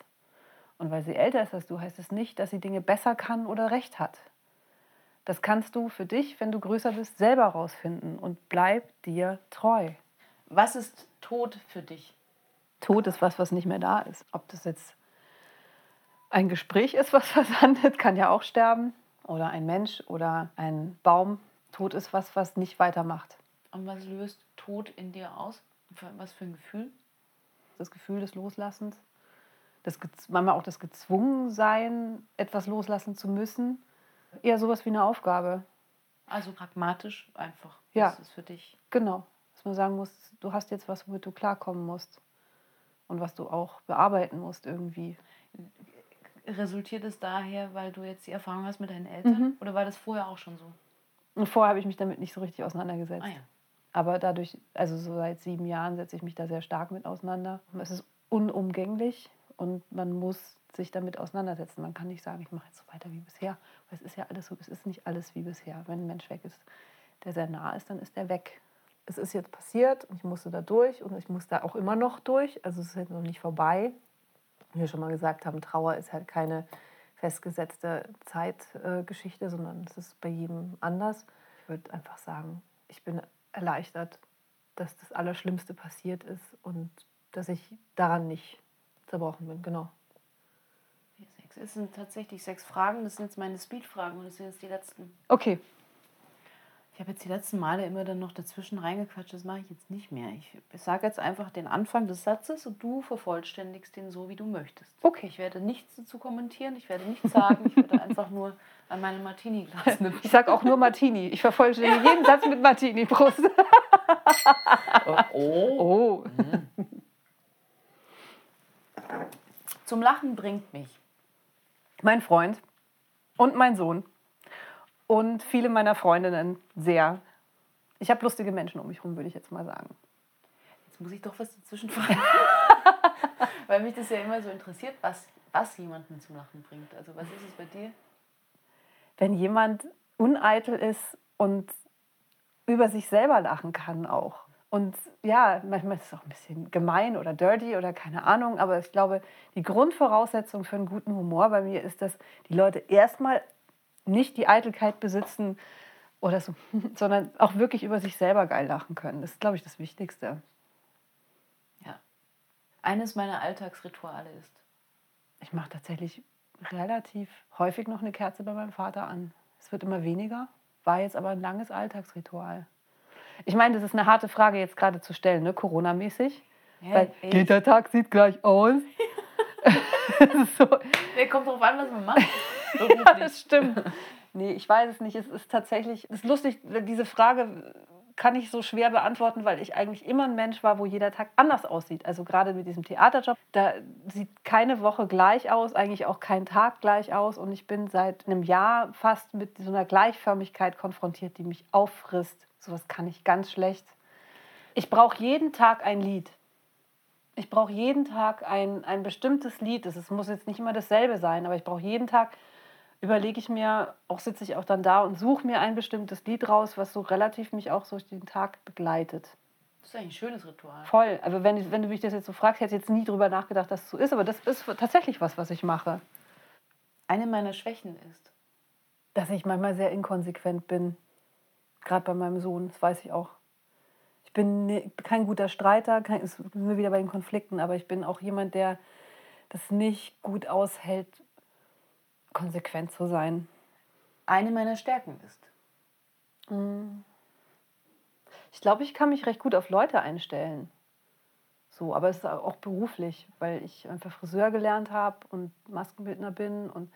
und weil sie älter ist als du, heißt es nicht, dass sie Dinge besser kann oder recht hat. Das kannst du für dich, wenn du größer bist, selber rausfinden und bleib dir treu. Was ist Tod für dich? Tod ist was, was nicht mehr da ist. Ob das jetzt ein Gespräch ist, was versandet, kann ja auch sterben. Oder ein Mensch oder ein Baum. Tod ist was, was nicht weitermacht. Und was löst Tod in dir aus? Was für ein Gefühl? Das Gefühl des Loslassens. Das, manchmal auch das Gezwungensein, etwas loslassen zu müssen. Eher sowas wie eine Aufgabe. Also pragmatisch einfach. Ja. Das ist für dich. Genau. Dass man sagen muss, du hast jetzt was, womit du klarkommen musst. Und was du auch bearbeiten musst irgendwie. Resultiert es daher, weil du jetzt die Erfahrung hast mit deinen Eltern? Mhm. Oder war das vorher auch schon so? Und vorher habe ich mich damit nicht so richtig auseinandergesetzt. Ah ja. Aber dadurch, also so seit sieben Jahren setze ich mich da sehr stark mit auseinander. Es ist unumgänglich und man muss sich damit auseinandersetzen. Man kann nicht sagen, ich mache jetzt so weiter wie bisher. Weil es ist ja alles so, es ist nicht alles wie bisher. Wenn ein Mensch weg ist, der sehr nah ist, dann ist der weg. Es ist jetzt passiert und ich musste da durch und ich muss da auch immer noch durch. Also es ist jetzt noch nicht vorbei. Wie wir schon mal gesagt haben, Trauer ist halt keine festgesetzte Zeitgeschichte, sondern es ist bei jedem anders. Ich würde einfach sagen, ich bin erleichtert, dass das Allerschlimmste passiert ist und dass ich daran nicht zerbrochen bin. Genau. Es sind tatsächlich sechs Fragen. Das sind jetzt meine Speed-Fragen und das sind jetzt die letzten. Okay. Ich habe jetzt die letzten Male immer dann noch dazwischen reingequatscht. Das mache ich jetzt nicht mehr. Ich, ich sage jetzt einfach den Anfang des Satzes und du vervollständigst den so, wie du möchtest. Okay. Ich werde nichts dazu kommentieren. Ich werde nichts sagen. Ich werde einfach nur an meinem Martini-Glas nippen. Ich sage auch nur Martini. Ich vervollständige jeden Satz mit Martini. Prost. Oh. oh. Mhm. Zum Lachen bringt mich mein Freund und mein Sohn und viele meiner Freundinnen sehr. Ich habe lustige Menschen um mich herum, würde ich jetzt mal sagen. Jetzt muss ich doch was dazwischen fragen. Weil mich das ja immer so interessiert, was, was jemanden zum Lachen bringt. Also was ist es bei dir? Wenn jemand uneitel ist und über sich selber lachen kann auch. Und ja, manchmal ist es auch ein bisschen gemein oder dirty oder keine Ahnung, aber ich glaube, die Grundvoraussetzung für einen guten Humor bei mir ist, dass die Leute erstmal nicht die Eitelkeit besitzen oder so, sondern auch wirklich über sich selber geil lachen können. Das ist, glaube ich, das Wichtigste. Ja. Eines meiner Alltagsrituale ist. Ich mache tatsächlich relativ häufig noch eine Kerze bei meinem Vater an. Es wird immer weniger, war jetzt aber ein langes Alltagsritual. Ich meine, das ist eine harte Frage jetzt gerade zu stellen, ne? Corona-mäßig. Weil jeder Tag sieht gleich aus. so. Nee, kommt drauf an, was man macht. Ja, das stimmt. Nee, ich weiß es nicht. Es ist tatsächlich, es ist lustig, diese Frage kann ich so schwer beantworten, weil ich eigentlich immer ein Mensch war, wo jeder Tag anders aussieht. Also gerade mit diesem Theaterjob, da sieht keine Woche gleich aus, eigentlich auch kein Tag gleich aus. Und ich bin seit einem Jahr fast mit so einer Gleichförmigkeit konfrontiert, die mich auffrisst. Sowas kann ich ganz schlecht. Ich brauche jeden Tag ein Lied. Ich brauche jeden Tag ein, ein bestimmtes Lied. Es muss jetzt nicht immer dasselbe sein, aber ich brauche jeden Tag, überlege ich mir, auch sitze ich auch dann da und suche mir ein bestimmtes Lied raus, was so relativ mich auch durch den Tag begleitet. Das ist eigentlich ein schönes Ritual. Voll. Also wenn, wenn du mich das jetzt so fragst, hätte ich jetzt nie drüber nachgedacht, dass es so ist, aber das ist tatsächlich was, was ich mache. Eine meiner Schwächen ist, dass ich manchmal sehr inkonsequent bin. Gerade bei meinem Sohn, das weiß ich auch. Ich bin ne, kein guter Streiter, kein, sind wir wieder bei den Konflikten, aber ich bin auch jemand, der das nicht gut aushält, konsequent zu sein. Eine meiner Stärken ist. Mm. Ich glaube, ich kann mich recht gut auf Leute einstellen. So, aber es ist auch beruflich, weil ich einfach Friseur gelernt habe und Maskenbildner bin und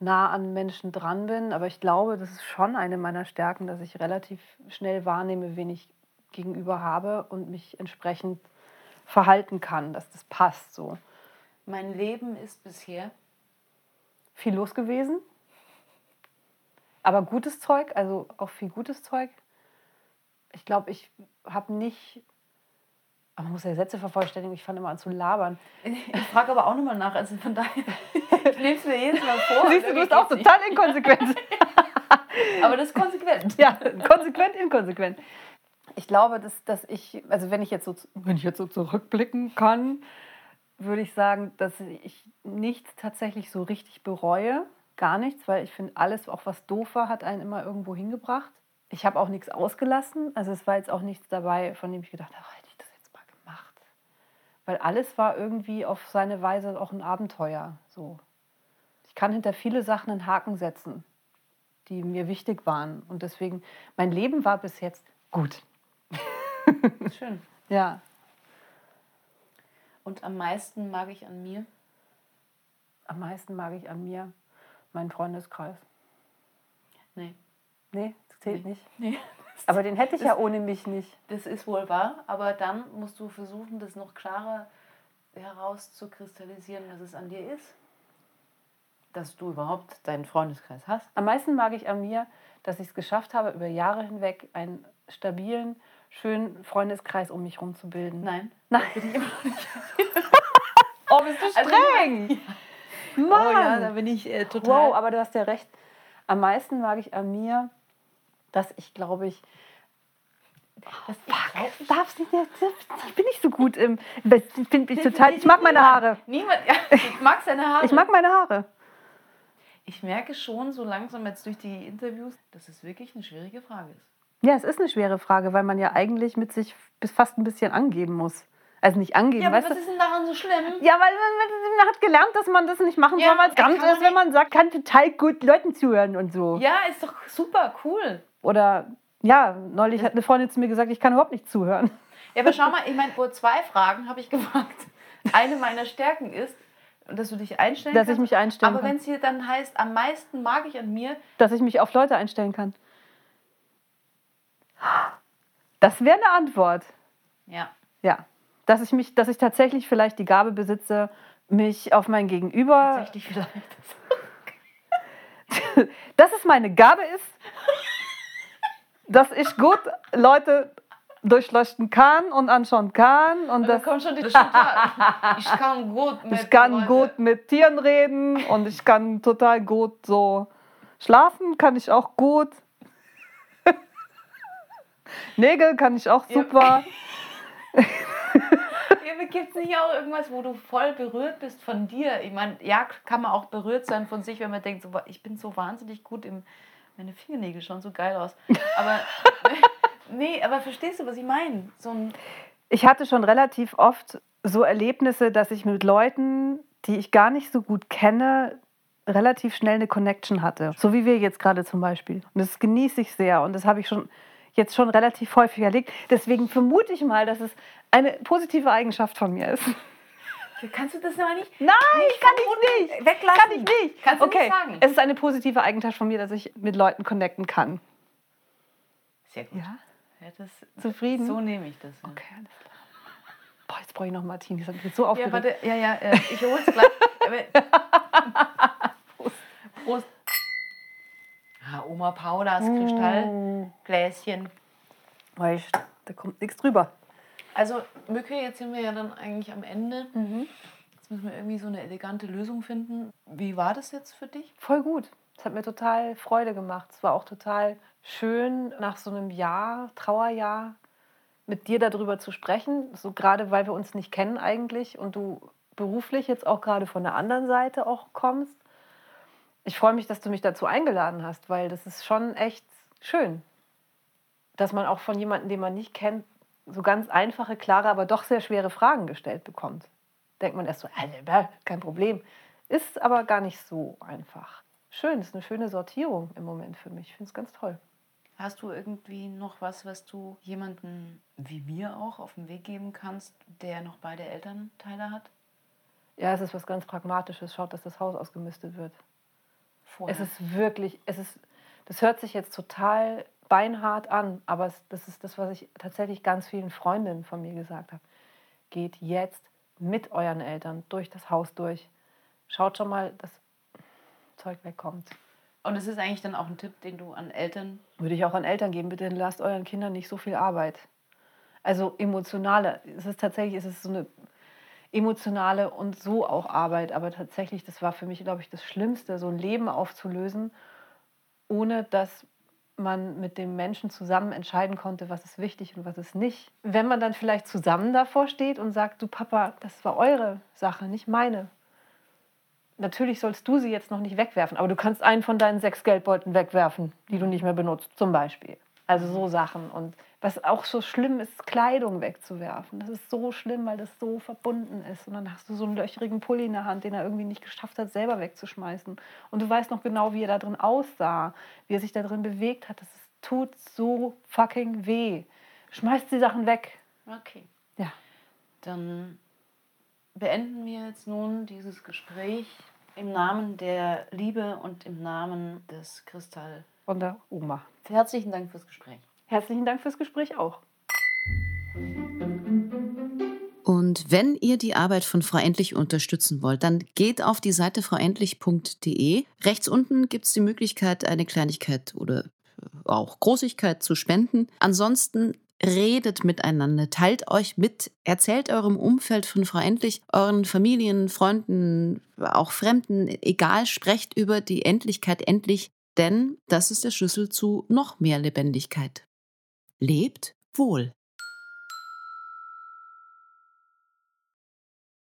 nah an Menschen dran bin. Aber ich glaube, das ist schon eine meiner Stärken, dass ich relativ schnell wahrnehme, wen ich gegenüber habe und mich entsprechend verhalten kann, dass das passt so. Mein Leben ist bisher viel los gewesen, aber gutes Zeug, also auch viel gutes Zeug. Ich glaube, ich habe nicht aber man muss ja Sätze vervollständigen. Ich fange immer an zu labern. Ich frage aber auch nochmal nach. Also von daher, ich lebe es mir jedes Mal vor. Siehst du, du bist auch total inkonsequent. aber das ist konsequent. Ja, konsequent, inkonsequent. Ich glaube, dass, dass ich, also wenn ich jetzt so, wenn ich jetzt so zurückblicken kann, würde ich sagen, dass ich nichts tatsächlich so richtig bereue. Gar nichts, weil ich finde, alles, auch was doof war, hat einen immer irgendwo hingebracht. Ich habe auch nichts ausgelassen. Also es war jetzt auch nichts dabei, von dem ich gedacht habe, weil alles war irgendwie auf seine Weise auch ein Abenteuer. So. Ich kann hinter viele Sachen einen Haken setzen, die mir wichtig waren. Und deswegen, mein Leben war bis jetzt gut. Schön. ja. Und am meisten mag ich an mir? Am meisten mag ich an mir meinen Freundeskreis. Nee. Nee, das zählt nee. nicht. Nee. Aber den hätte ich das, ja ohne mich nicht. Das ist wohl wahr, aber dann musst du versuchen, das noch klarer herauszukristallisieren, was es an dir ist. Dass du überhaupt deinen Freundeskreis hast. Am meisten mag ich an mir, dass ich es geschafft habe, über Jahre hinweg einen stabilen, schönen Freundeskreis um mich herum zu bilden. Nein. Nein. Bin ich immer noch nicht. oh, bist du also streng! Also, Mann! Oh ja, da bin ich äh, total. Wow, aber du hast ja recht. Am meisten mag ich an mir, dass ich, glaube ich, das Fuck, ich darf nicht, ich bin nicht so gut im. Ich, bin, ich, total, ich mag meine Haare. Niemand, ja, ich mag seine Haare. Ich mag meine Haare. Ich merke schon so langsam jetzt durch die Interviews, dass es wirklich eine schwierige Frage ist. Ja, es ist eine schwere Frage, weil man ja eigentlich mit sich bis fast ein bisschen angeben muss. Also nicht angeben, Ja, aber weißt was du? ist denn daran so schlimm? Ja, weil man, man hat gelernt, dass man das nicht machen Ja, soll, weil es kann ganz ist, wenn man sagt, kann total gut Leuten zuhören und so. Ja, ist doch super cool. Oder ja, neulich hat eine Freundin zu mir gesagt, ich kann überhaupt nicht zuhören. Ja, aber schau mal, ich meine, vor zwei Fragen habe ich gefragt. Eine meiner Stärken ist, dass du dich einstellen Dass ich kannst. mich einstellen aber kann. wenn es hier dann heißt, am meisten mag ich an mir, Dass ich mich auf Leute einstellen kann. Das wäre eine Antwort. ja. Ja. Dass ich mich, dass ich tatsächlich vielleicht die Gabe besitze, mich auf mein Gegenüber. Tatsächlich vielleicht. dass es meine Gabe ist, dass ich gut Leute durchleuchten kann und anschauen kann und Da dass kommt schon die. Ich kann gut mit ich kann Leute- gut mit Tieren reden und ich kann total gut so schlafen, kann ich auch gut. Nägel kann ich auch super. Ja, Gibt es nicht auch irgendwas, wo du voll berührt bist von dir? Ich meine, ja, kann man auch berührt sein von sich, wenn man denkt, so, ich bin so wahnsinnig gut im. Meine Fingernägel schauen so geil aus. Aber. nee, aber verstehst du, was ich meine? So ein. Ich hatte schon relativ oft so Erlebnisse, dass ich mit Leuten, die ich gar nicht so gut kenne, relativ schnell eine Connection hatte. So wie wir jetzt gerade zum Beispiel. Und das genieße ich sehr. Und das habe ich schon jetzt schon relativ häufig erlebt. Deswegen vermute ich mal, dass es eine positive Eigenschaft von mir ist. Kannst du das noch nicht? Nein, kann ich nicht. Weglassen. Kann ich nicht. Kannst du okay. nicht sagen. Es ist eine positive Eigenschaft von mir, dass ich mit Leuten connecten kann. Sehr gut. Ja? Ja, das, Zufrieden? So nehme ich das. Ja. Okay, alles klar. Boah, jetzt brauche ich noch Martini. Das hat mich so Ja, aufgeregt. warte, ja, ja, äh, ich hol's gleich. Aber- Prost. Prost. Oma Paulas Kristallgläschen. Weißt, da kommt nichts drüber. Also, Mücke, jetzt sind wir ja dann eigentlich am Ende. Jetzt müssen wir irgendwie so eine elegante Lösung finden. Wie war das jetzt für dich? Voll gut. Es hat mir total Freude gemacht. Es war auch total schön, nach so einem Jahr, Trauerjahr, mit dir darüber zu sprechen. So gerade, weil wir uns nicht kennen eigentlich und du beruflich jetzt auch gerade von der anderen Seite auch kommst. Ich freue mich, dass du mich dazu eingeladen hast, weil das ist schon echt schön, dass man auch von jemandem, den man nicht kennt, so ganz einfache, klare, aber doch sehr schwere Fragen gestellt bekommt. Denkt man erst so, äh, kein Problem. Ist aber gar nicht so einfach. Schön, ist eine schöne Sortierung im Moment für mich. Ich finde es ganz toll. Hast du irgendwie noch was, was du jemandem wie mir auch auf den Weg geben kannst, der noch beide Elternteile hat? Ja, es ist was ganz Pragmatisches. Schaut, dass das Haus ausgemistet wird. Vorher. Es ist wirklich, es ist, das hört sich jetzt total beinhart an, aber es, das ist das, was ich tatsächlich ganz vielen Freundinnen von mir gesagt habe. Geht jetzt mit euren Eltern durch das Haus durch. Schaut schon mal, dass Zeug wegkommt. Und es ist eigentlich dann auch ein Tipp, den du an Eltern Würde ich auch an Eltern geben, bitte lasst euren Kindern nicht so viel Arbeit. Also emotionale, es ist tatsächlich, es ist so eine emotionale und so auch Arbeit, aber tatsächlich, das war für mich, glaube ich, das Schlimmste, so ein Leben aufzulösen, ohne dass man mit dem Menschen zusammen entscheiden konnte, was ist wichtig und was ist nicht. Wenn man dann vielleicht zusammen davor steht und sagt, du Papa, das war eure Sache, nicht meine. Natürlich sollst du sie jetzt noch nicht wegwerfen, aber du kannst einen von deinen sechs Geldbeuteln wegwerfen, die du nicht mehr benutzt, zum Beispiel. Also so Sachen. Und was auch so schlimm ist, Kleidung wegzuwerfen. Das ist so schlimm, weil das so verbunden ist. Und dann hast du so einen löchrigen Pulli in der Hand, den er irgendwie nicht geschafft hat, selber wegzuschmeißen. Und du weißt noch genau, wie er da drin aussah, wie er sich da drin bewegt hat. Das ist, tut so fucking weh. Schmeißt die Sachen weg. Okay. Ja. Dann beenden wir jetzt nun dieses Gespräch im Namen der Liebe und im Namen des Kristall. Von der Oma. Herzlichen Dank fürs Gespräch. Herzlichen Dank fürs Gespräch auch. Und wenn ihr die Arbeit von Frau Endlich unterstützen wollt, dann geht auf die Seite frauendlich.de. Rechts unten gibt es die Möglichkeit, eine Kleinigkeit oder auch Großigkeit zu spenden. Ansonsten redet miteinander, teilt euch mit, erzählt eurem Umfeld von Frau Endlich, euren Familien, Freunden, auch Fremden, egal, sprecht über die Endlichkeit endlich, denn das ist der Schlüssel zu noch mehr Lebendigkeit. Lebt wohl.